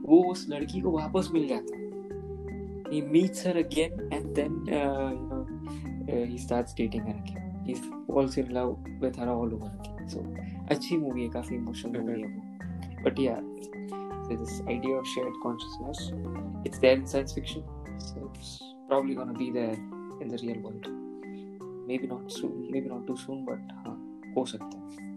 वो उस लड़की को वापस मिल जाता है। He meets her again and then uh, you know uh, he starts dating her again. Falls in love with her all over again so अच्छी movie है काफ़ी इमोशनल मूवी है वो बट या so this idea of shared consciousness it's there in science fiction so it's probably gonna be there in the real world maybe not soon maybe not too soon but हाँ हो सकता है